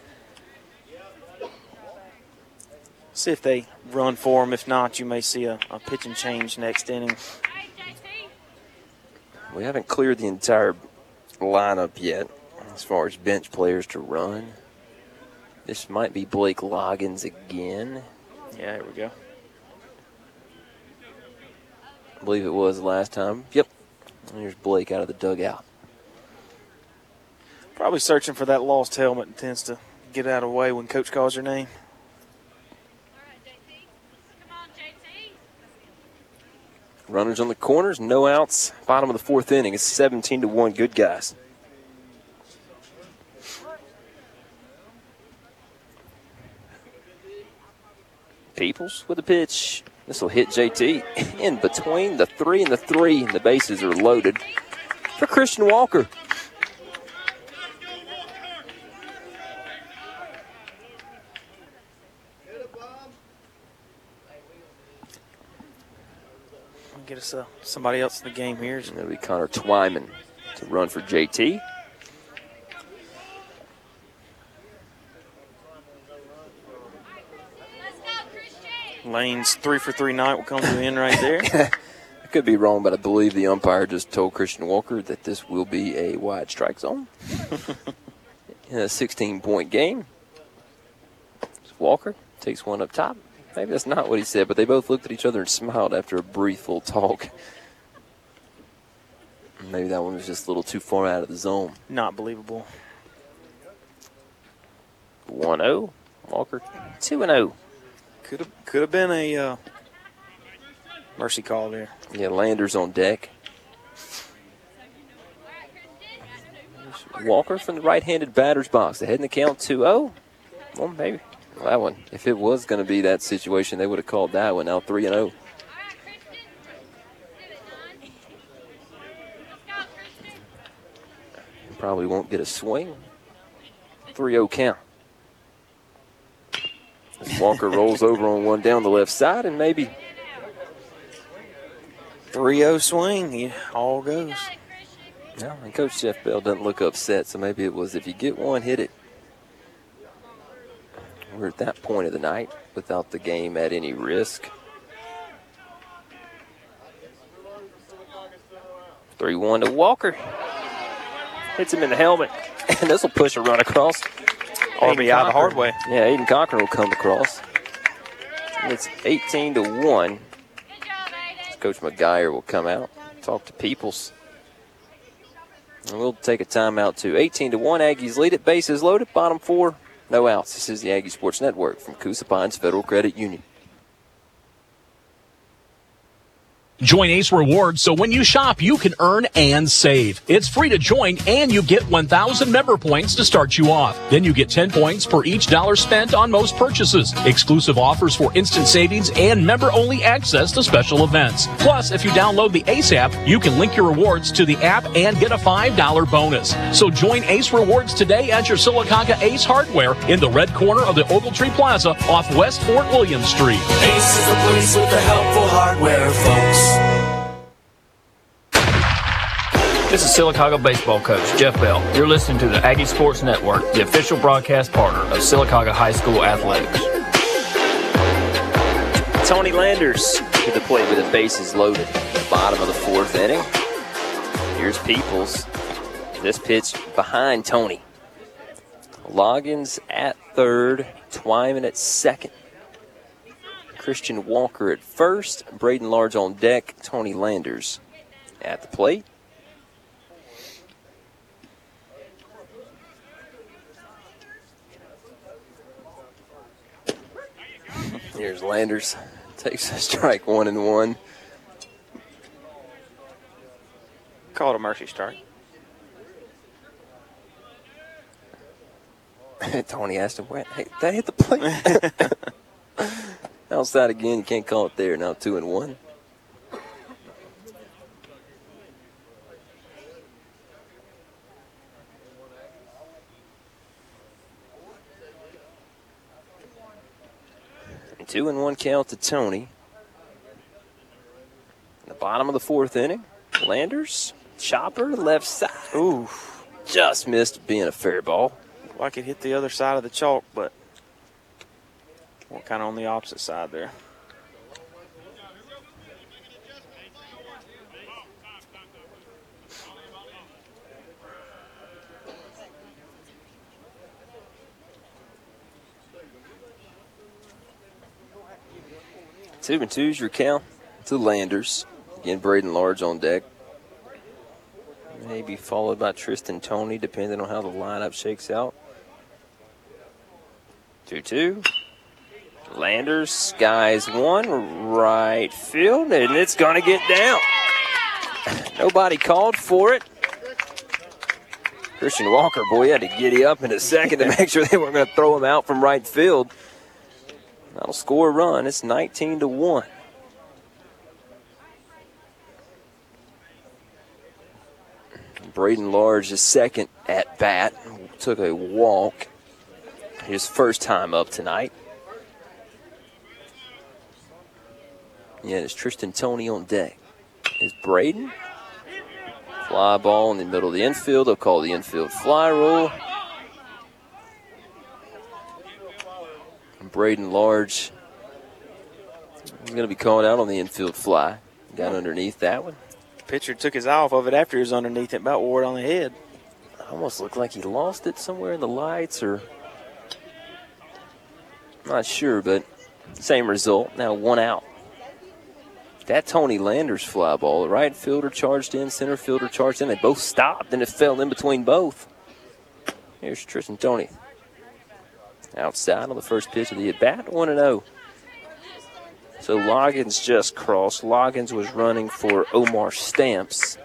See if they run for him. If not, you may see a, a pitch and change next inning. We haven't cleared the entire lineup yet as far as bench players to run. This might be Blake Loggins again. Yeah, here we go. I believe it was last time. Yep. Here's Blake out of the dugout. Probably searching for that lost helmet and tends to get out of the way when coach calls your name. Runners on the corners, no outs. Bottom of the fourth inning. It's 17 to 1. Good guys. Peoples with a pitch. This will hit JT in between the three and the three. and The bases are loaded for Christian Walker. Get us uh, somebody else in the game here. It'll be Connor Twyman to run for JT. Lane's three for three night will come to an end right there. I could be wrong, but I believe the umpire just told Christian Walker that this will be a wide strike zone. In a 16 point game. Walker takes one up top. Maybe that's not what he said, but they both looked at each other and smiled after a brief little talk. Maybe that one was just a little too far out of the zone. Not believable. 1 0. Walker 2 0. Could have could have been a uh, mercy call there. Yeah, Landers on deck. Walker from the right-handed batter's box. Ahead in the count 2-0. Well, maybe well, that one. If it was going to be that situation, they would have called that one. Now 3 0. Probably won't get a swing. 3 0 count. Walker rolls over on one down the left side, and maybe 3 0 swing. He all goes. No, and Coach Jeff Bell doesn't look upset, so maybe it was if you get one, hit it. We're at that point of the night without the game at any risk. 3 1 to Walker. Hits him in the helmet. And this will push a run across. RBI the hard way. Yeah, Aiden Cochran will come across. And it's 18 to 1. Coach McGuire will come out, talk to Peoples. And we'll take a timeout too. 18 to 1. Aggies lead it. Bases loaded. Bottom four. No outs. This is the Aggie Sports Network from Coosa Pines Federal Credit Union. Join Ace Rewards so when you shop, you can earn and save. It's free to join and you get 1,000 member points to start you off. Then you get 10 points for each dollar spent on most purchases. Exclusive offers for instant savings and member only access to special events. Plus, if you download the Ace app, you can link your rewards to the app and get a $5 bonus. So join Ace Rewards today at your Sylacauga Ace Hardware in the red corner of the Ogletree Plaza off West Fort William Street. Ace is the place with the helpful hardware, folks. This is Sylacauga baseball coach Jeff Bell. You're listening to the Aggie Sports Network, the official broadcast partner of Sylacauga High School athletics. Tony Landers to the plate with the bases loaded. Bottom of the fourth inning. Here's Peoples. This pitch behind Tony. Loggins at third, Twyman at second. Christian Walker at first, Braden Large on deck, Tony Landers at the plate. Here's Landers. Takes a strike one and one. Call it a mercy strike. Tony asked him, "Where? Hey, that hit the plate." Outside again, you can't call it there. Now two and one. Two and one count to Tony. In the bottom of the fourth inning, Landers, chopper, left side. Ooh. Just missed being a fair ball. Like it hit the other side of the chalk, but We're kind of on the opposite side there. Two and two's your count to Landers. Again, Braden Large on deck. Maybe followed by Tristan Tony, depending on how the lineup shakes out. 2 2. Landers skies one, right field, and it's going to get down. Nobody called for it. Christian Walker, boy, had to giddy up in a second to make sure they weren't going to throw him out from right field. That'll score a run. It's 19 to 1. Braden Large, his second at bat, took a walk. His first time up tonight. Yeah, it's Tristan Tony on deck. Is Braden. Fly ball in the middle of the infield. They'll call the infield fly roll. Braden Large is going to be called out on the infield fly. Got underneath that one. Pitcher took his eye off of it after he was underneath it, about wore it on the head. Almost looked like he lost it somewhere in the lights or. Not sure, but same result. Now one out. That Tony Landers fly ball, the right fielder charged in, center fielder charged in. They both stopped, and it fell in between both. Here's Tristan Tony. Outside on the first pitch of the at bat, 1 0. So Loggins just crossed. Loggins was running for Omar Stamps.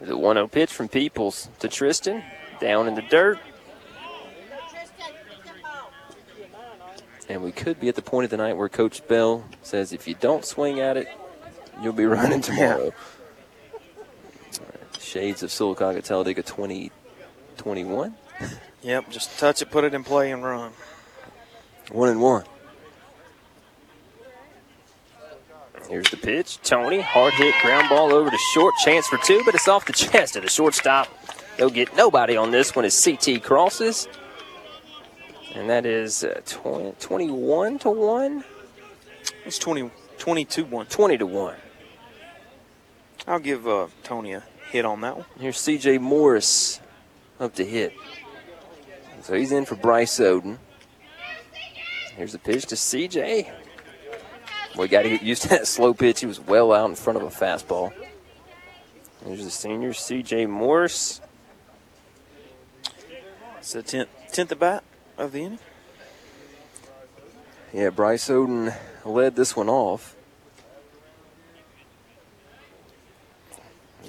The 1 0 pitch from Peoples to Tristan. Down in the dirt. And we could be at the point of the night where Coach Bell says if you don't swing at it, you'll be running tomorrow. Shades of Sylacauga Talladega 2021. Yep, just touch it, put it in play, and run. One and one. Here's the pitch. Tony, hard hit, ground ball over to short. Chance for two, but it's off the chest of the shortstop. They'll get nobody on this one as CT crosses. And that is uh, 20, 21 to 1? It's 20, 22 1. 20 to 1. I'll give uh, Tony a hit on that one. Here's CJ Morris up to hit. So he's in for Bryce Oden. Here's the pitch to CJ. We got to get used to that slow pitch. He was well out in front of a fastball. Here's the senior, CJ Morse. It's the 10th, 10th at bat of the inning. Yeah, Bryce Oden led this one off.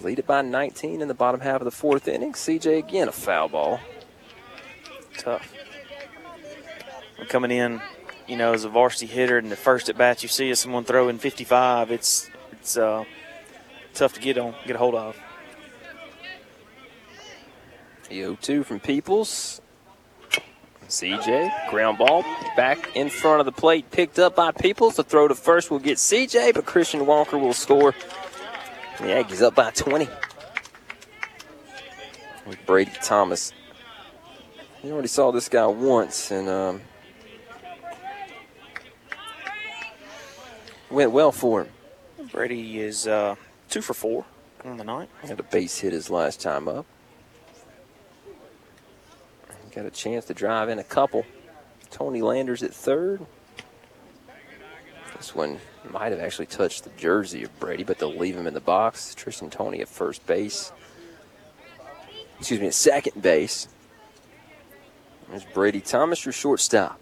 Lead it by 19 in the bottom half of the fourth inning. CJ again a foul ball. Tough. Coming in, you know, as a varsity hitter, and the first at bat you see is someone throwing 55. It's it's uh, tough to get on, get a hold of. The 2 from Peoples. CJ, ground ball back in front of the plate, picked up by Peoples. The throw to first will get CJ, but Christian Walker will score. The Aggies up by 20. With Brady Thomas. You already saw this guy once, and um, went well for him. Brady is uh, two for four on the night. Had a base hit his last time up. Got a chance to drive in a couple. Tony Landers at third. This one might have actually touched the jersey of Brady, but they'll leave him in the box. Tristan Tony at first base. Excuse me, at second base. There's Brady Thomas, your shortstop.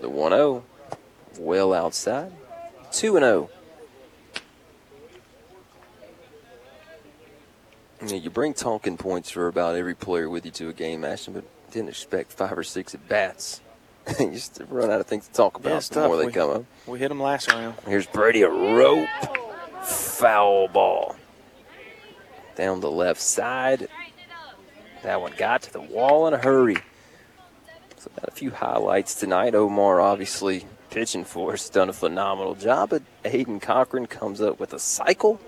The 1 0. Well outside. 2 0. Yeah, you bring talking points for about every player with you to a game, Ashton, but didn't expect five or six at bats. you just run out of things to talk about Yeah, they We- come up. We hit him last round. Here's Brady, a rope foul ball down the left side. That one got to the wall in a hurry. So got a few highlights tonight. Omar obviously pitching for us, done a phenomenal job. But Aiden Cochran comes up with a cycle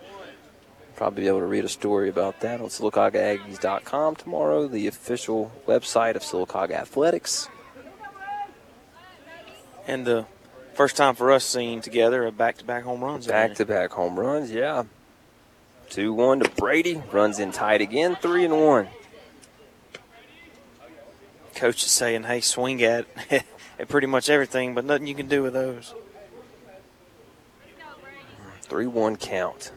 Probably be able to read a story about that on SylacaugaAggies.com tomorrow, the official website of Sylacauga Athletics. And the first time for us seeing together a back-to-back home runs. Back to back home runs, yeah. 2 1 to Brady. Runs in tight again, 3 and 1. Coach is saying, "Hey, swing at at pretty much everything, but nothing you can do with those." 3 1 count.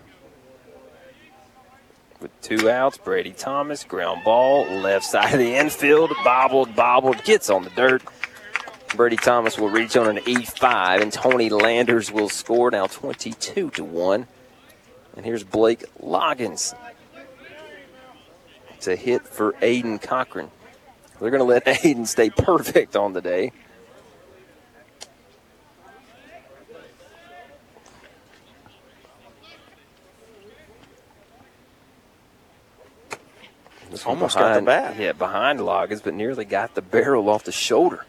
With two outs, Brady Thomas, ground ball, left side of the infield, bobbled, bobbled, gets on the dirt. Brady Thomas will reach on an E5, and Tony Landers will score now 22 to 1. And here's Blake Loggins. It's a hit for Aiden Cochran. They're going to let Aiden stay perfect on the day. Almost got the bat. Yeah, behind Loggins, but nearly got the barrel off the shoulder.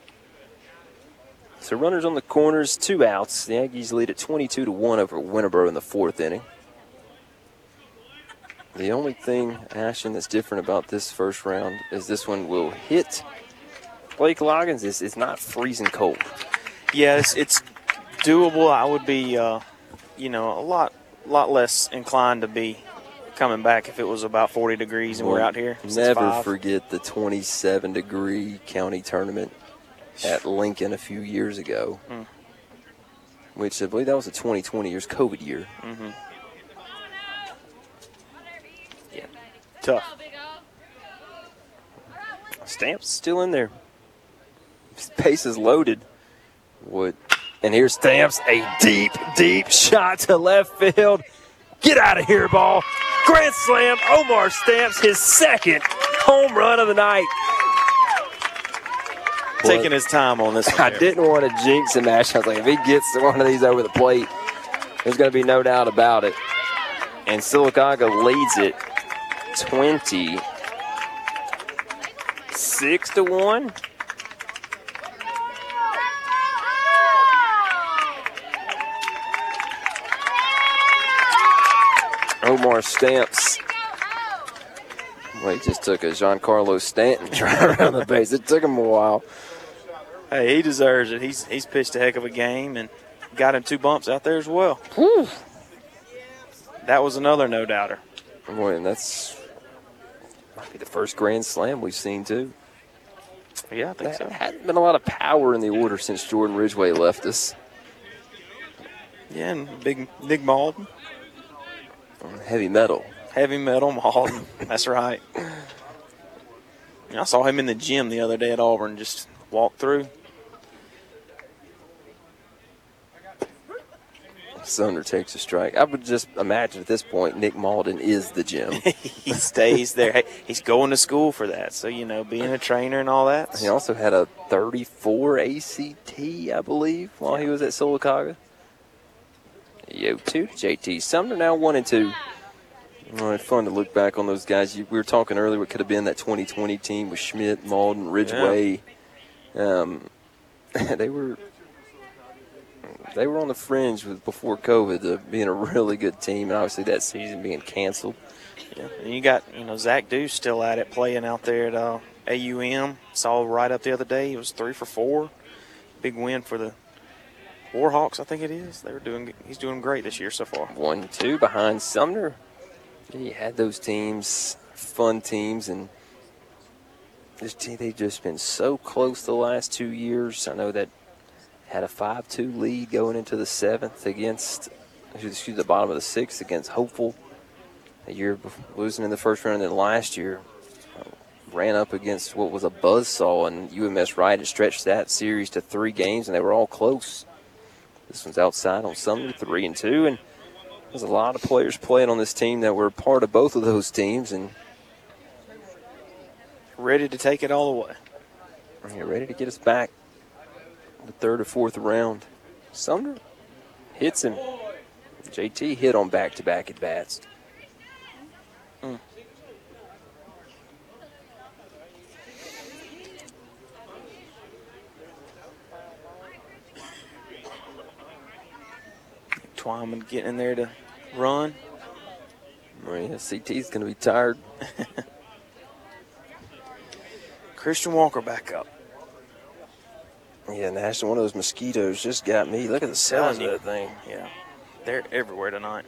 So runners on the corners, two outs. The Aggies lead at 22 to 1 over Winterboro in the fourth inning. The only thing, Ashton, that's different about this first round is this one will hit Blake Loggins. It's, it's not freezing cold. Yeah, it's, it's doable. I would be, uh, you know, a lot lot less inclined to be coming back if it was about 40 degrees and we're out here. Never five. forget the 27 degree county tournament at Lincoln a few years ago, Mm. which I believe that was a 2020 year's COVID year. Mm-hmm. Yeah, tough. Stamps still in there. Pace is loaded. Wood. And here's Stamps, a deep, deep shot to left field. Get out of here, ball. Grand slam. Omar Stamps, his second home run of the night. Taking his time on this one. I didn't want to jinx him, Ash. I was like, if he gets one of these over the plate, there's going to be no doubt about it. And Sylacauga leads it 26 to 1. Omar Stamps. Well, he just took a Giancarlo Stanton drive around the base. It took him a while. Hey, he deserves it. He's he's pitched a heck of a game and got him two bumps out there as well. That was another no doubter. Boy, and that's might be the first grand slam we've seen too. Yeah, I think so. Hadn't been a lot of power in the order since Jordan Ridgway left us. Yeah, and big Nick Malden, Heavy metal. Heavy metal Malden. That's right. I saw him in the gym the other day at Auburn. Just walk through. Sumner takes a strike. I would just imagine at this point Nick Malden is the gym. he stays there. Hey, he's going to school for that. So you know, being a trainer and all that. he also had a 34 ACT, I believe, while he was at Sylacauga. Yo, two JT Sumner now one and two. All right, fun to look back on those guys. You, we were talking earlier. What could have been that 2020 team with Schmidt, Malden, Ridgway. Um, they were they were on the fringe with before COVID of being a really good team, and obviously that season being canceled. Yeah, and you got you know Zach Deuce still at it, playing out there at uh, AUM. Saw right up the other day. He was three for four. Big win for the Warhawks, I think it is. They were doing. He's doing great this year so far. One, two behind Sumner. You had those teams, fun teams, and they've just been so close the last two years. I know that had a 5 2 lead going into the seventh against, excuse the bottom of the sixth against Hopeful. A year losing in the first round, and then last year uh, ran up against what was a buzzsaw, and UMS Wright had stretched that series to three games, and they were all close. This one's outside on Sumner, three and two, and there's a lot of players playing on this team that were part of both of those teams, and Ready to take it all away. yeah, ready to get us back the third or fourth round. Sumner hits him. JT hit on back-to-back at bats. Twyman getting in there to run. Yeah, CT's going to be tired. Christian Walker back up. Yeah, Nash, one of those mosquitoes just got me. Look at the size of that thing. Yeah, they're everywhere tonight.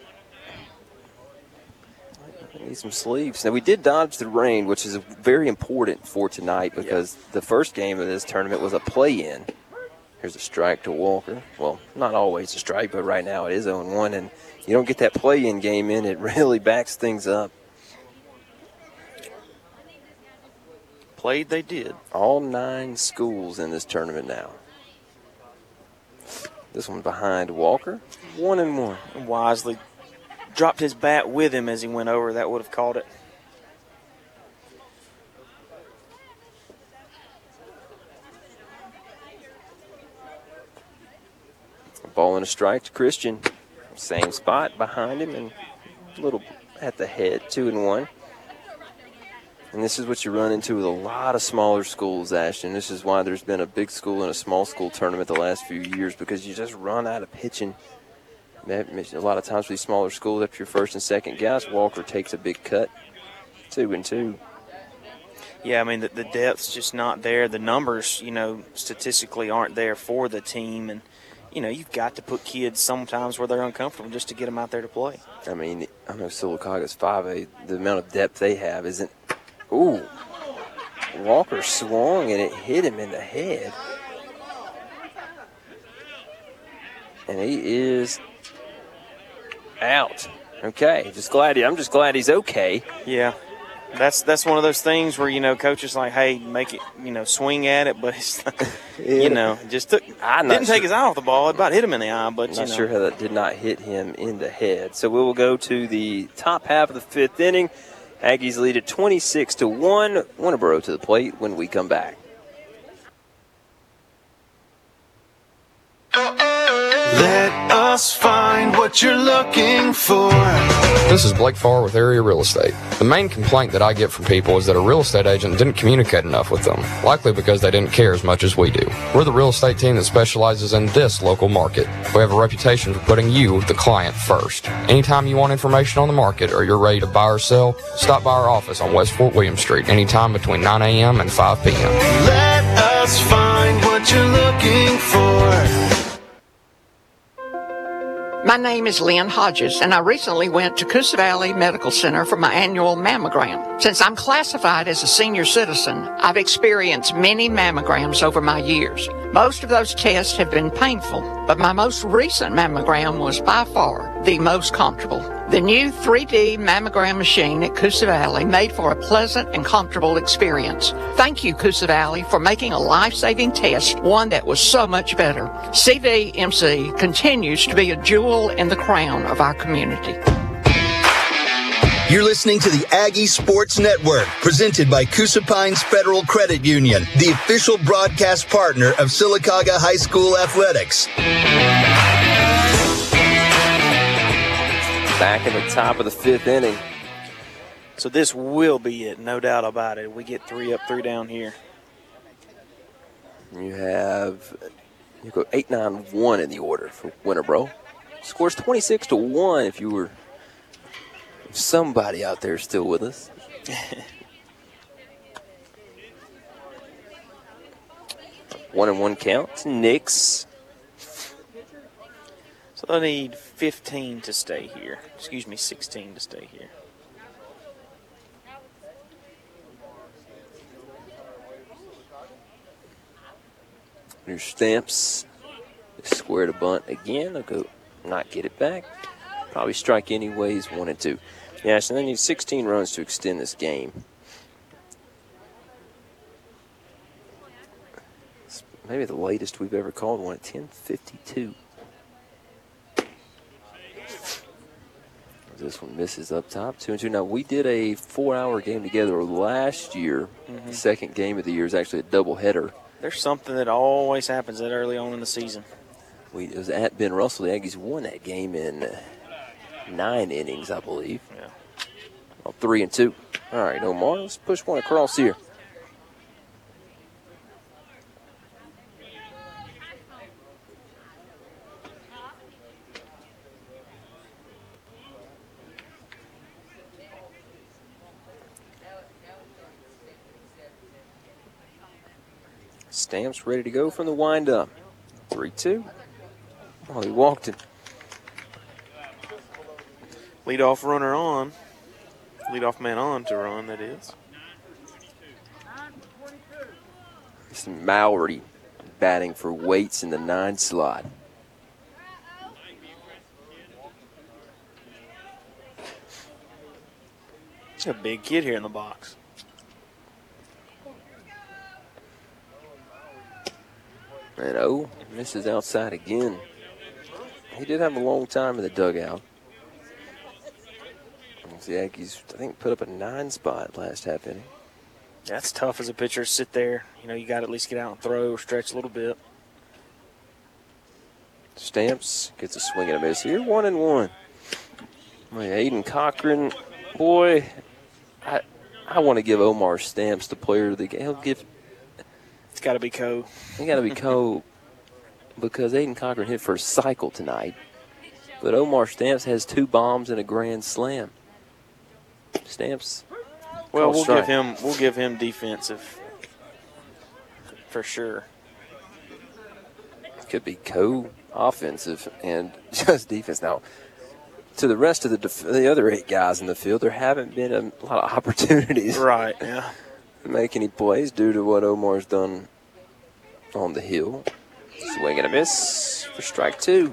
I need some sleeves. Now, we did dodge the rain, which is very important for tonight because the first game of this tournament was a play in. Here's a strike to Walker. Well, not always a strike, but right now it is 0 1, and you don't get that play in game in, it really backs things up. Played, they did. All nine schools in this tournament now. This one behind Walker, one and one. Wisely dropped his bat with him as he went over. That would have called it. Ball and a strike to Christian. Same spot behind him and a little at the head, two and one. And this is what you run into with a lot of smaller schools, Ashton. This is why there's been a big school and a small school tournament the last few years because you just run out of pitching. A lot of times with these smaller schools, after your first and second guys, Walker takes a big cut. Two and two. Yeah, I mean, the, the depth's just not there. The numbers, you know, statistically aren't there for the team. And, you know, you've got to put kids sometimes where they're uncomfortable just to get them out there to play. I mean, I know Sylacauga's 5A, eh, the amount of depth they have isn't. Ooh. Walker swung and it hit him in the head. And he is out. Okay, just glad he, I'm just glad he's okay. Yeah, that's that's one of those things where you know coaches like, hey, make it, you know, swing at it, but it's, you know, just took I'm didn't not take his eye off the ball. It about hit him in the eye, but I'm you not know. sure how that did not hit him in the head. So we will go to the top half of the fifth inning. Aggies lead at 26 to one. Winterboro to the plate when we come back. Let us find what you're looking for. This is Blake Farr with Area Real Estate. The main complaint that I get from people is that a real estate agent didn't communicate enough with them, likely because they didn't care as much as we do. We're the real estate team that specializes in this local market. We have a reputation for putting you, the client, first. Anytime you want information on the market or you're ready to buy or sell, stop by our office on West Fort William Street anytime between 9 a.m. and 5 p.m. Let us find what you're looking for. My name is Lynn Hodges, and I recently went to Coosa Valley Medical Center for my annual mammogram. Since I'm classified as a senior citizen, I've experienced many mammograms over my years. Most of those tests have been painful, but my most recent mammogram was by far the most comfortable. The new 3D mammogram machine at Coosa Valley made for a pleasant and comfortable experience. Thank you, Coosa Valley, for making a life-saving test one that was so much better. CVMC continues to be a jewel in the crown of our community. You're listening to the Aggie Sports Network, presented by Coosa Pines Federal Credit Union, the official broadcast partner of Sylacauga High School Athletics. Back in the top of the fifth inning. So this will be it, no doubt about it. We get three up, three down here. You have you go eight nine one in the order for Winterboro. Scores twenty six to one. If you were if somebody out there still with us. one and one count. Knicks. So they need 15 to stay here. Excuse me, 16 to stay here. New stamps. Square to bunt again. They'll go not get it back. Probably strike anyways, one and two. Yeah, so they need 16 runs to extend this game. It's maybe the latest we've ever called one at 10:52. This one misses up top, two and two. Now we did a four-hour game together last year. Mhm. The second game of the year is actually a doubleheader. There's something that always happens that early on in the season. We it was at Ben Russell. The Aggies won that game in nine innings, I believe. Yeah. Well, three and two. All right, Omar, let's push one across here. Stamps ready to go from the windup. 3 2. Oh, he walked it. Lead off runner on. Lead off man on to run, that is. It's Mowry batting for Waits in the nine slot. He's a big kid here in the box. And oh, misses outside again. He did have a long time in the dugout. The Yankees, I think, put up a nine spot last half inning. That's tough as a pitcher to sit there. You know, you got to at least get out and throw or stretch a little bit. Stamps gets a swing and a miss here. One and one. Boy, Aiden Cochran, boy, I I want to give Omar Stamps the player of the game. He'll give. It's got to be Co. He got to be Co. because Aiden Cochran hit for a cycle tonight, but Omar Stamps has two bombs and a grand slam. Stamps. Well, we'll strike. give him we'll give him defensive for sure. could be co offensive and just defense. Now, to the rest of the def- the other eight guys in the field, there haven't been a lot of opportunities. Right. Yeah. Make any plays due to what Omar's done on the hill. Swing and a miss for strike two.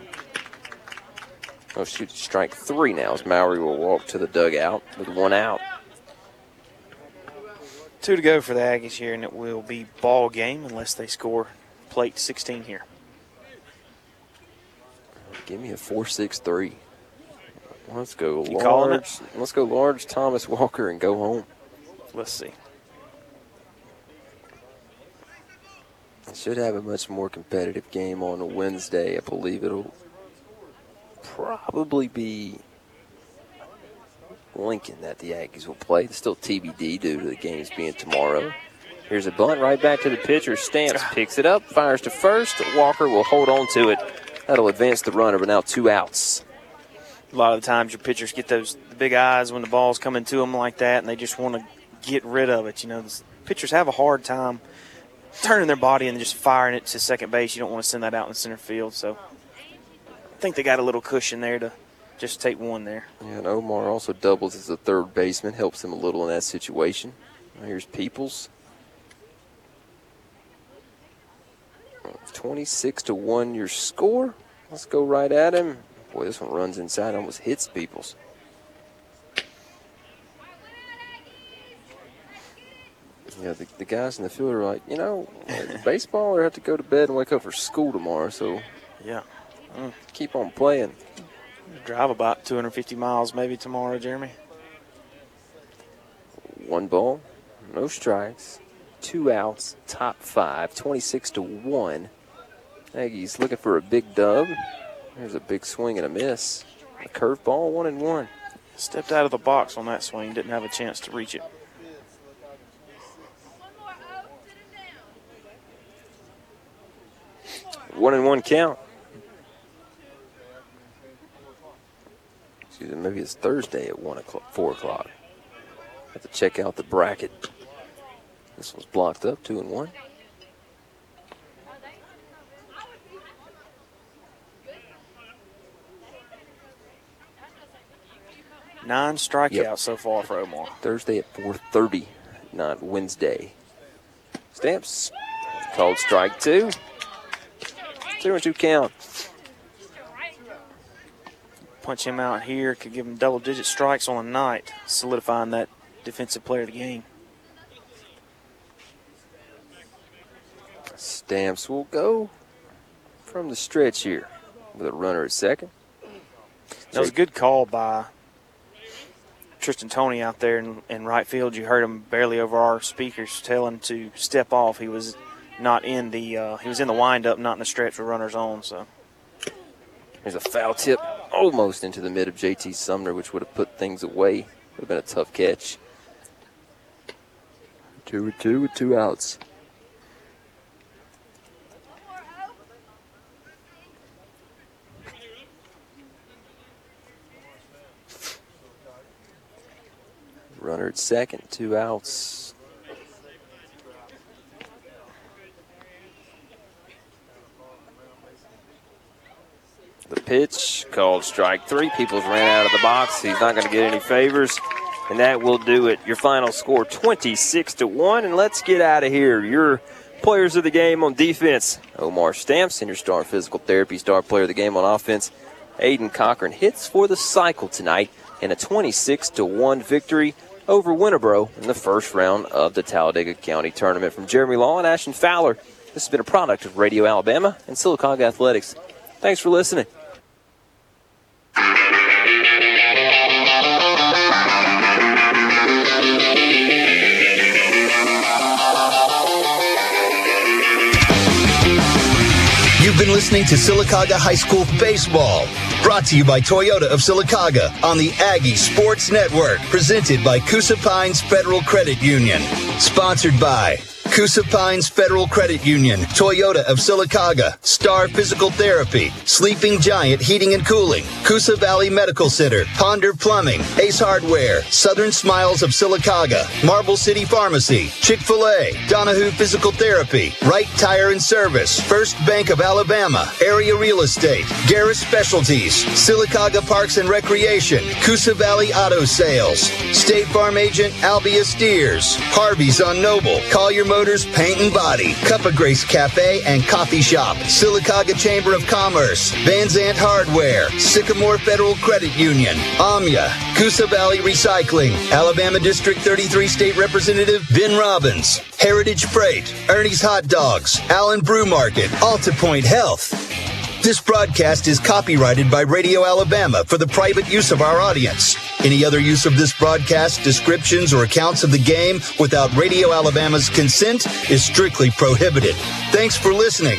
Oh, shoot, strike three now as Mowry will walk to the dugout with one out. Two to go for the Aggies here, and it will be ball game unless they score plate 16 here. Give me a four-six-three. Let's go You large. Let's go large Thomas Walker and go home. Let's see. Should have a much more competitive game on a Wednesday. I believe it'll probably be Lincoln that the Aggies will play. It's still TBD due to the games being tomorrow. Here's a bunt right back to the pitcher. Stamps ah. picks it up, fires to first. Walker will hold on to it. That'll advance the runner, but now two outs. A lot of the times your pitchers get those big eyes when the ball's coming to them like that, and they just want to get rid of it. You know, the pitchers have a hard time turning their body and just firing it to second base. You don't want to send that out in center field. So I think they got a little cushion there to just take one there. Yeah, and Omar also doubles as a third baseman, helps him a little in that situation. Here's Peoples. 26 to 1 your score. Let's go right at him. Boy, this one runs inside, almost hits Peoples. Yeah, the, the guys in the field are like, you know, baseball or have to go to bed and wake up for school tomorrow, so Yeah. Mm. keep on playing. Drive about 250 miles maybe tomorrow, Jeremy. One ball, no strikes, two outs, top five, 26 to 1. Aggies looking for a big dub. There's a big swing and a miss. A curveball, one and one. Stepped out of the box on that swing, didn't have a chance to reach it. One and one count. Excuse me, maybe it's Thursday at one o'clock, four o'clock. Have to check out the bracket. This one's blocked up, two and one. Nine strikeouts Yep. so far for Omar. Thursday at 4:30, not Wednesday. Stamps called strike two. Two and two count. Punch him out here could give him double digit strikes on the night, solidifying that defensive player of the game. Stamps will go from the stretch here with a runner at second. That was a good call by Tristan Tony out there in, in right field. You heard him barely over our speakers tell him to step off. He was not in the uh, he was in the windup, not in the stretch with runners on. So There's a foul tip almost into the mid of JT Sumner, which would have put things away. Would have been a tough catch. Two two with two outs. Runner at second, two outs. The pitch called strike three. Peoples ran out of the box. He's not going to get any favors. And that will do it. Your final score 26 to 1. And let's get out of here. Your players of the game on defense Omar Stamp, senior star physical therapy, star player of the game on offense. Aiden Cochran hits for the cycle tonight in a 26 to 1 victory over Winterboro in the first round of the Talladega County Tournament. From Jeremy Law and Ashton Fowler, this has been a product of Radio Alabama and Sylacauga Athletics. Thanks for listening. You've been listening to Sylacauga High School Baseball, brought to you by Toyota of Sylacauga on the Aggie Sports Network, presented by Coosa Pines Federal Credit Union, sponsored by Coosa Pines Federal Credit Union, Toyota of Sylacauga, Star Physical Therapy, Sleeping Giant Heating and Cooling, Coosa Valley Medical Center, Ponder Plumbing, Ace Hardware, Southern Smiles of Sylacauga, Marble City Pharmacy, Chick-fil-A, Donahue Physical Therapy, Wright Tire and Service, First Bank of Alabama, Area Real Estate, Garris Specialties, Sylacauga Parks and Recreation, Coosa Valley Auto Sales, State Farm Agent Albia Steers, Harvey's on Noble, Collier Motors Paint and Body, Cup of Grace Cafe and Coffee Shop, Sylacauga Chamber of Commerce, Van Zant Hardware, Sycamore Federal Credit Union, Amya, Coosa Valley Recycling, Alabama District 33 State Representative Ben Robbins, Heritage Freight, Ernie's Hot Dogs, Allen Brew Market, AltaPointe Health. This broadcast is copyrighted by Radio Alabama for the private use of our audience. Any other use of this broadcast, descriptions, or accounts of the game without Radio Alabama's consent is strictly prohibited. Thanks for listening.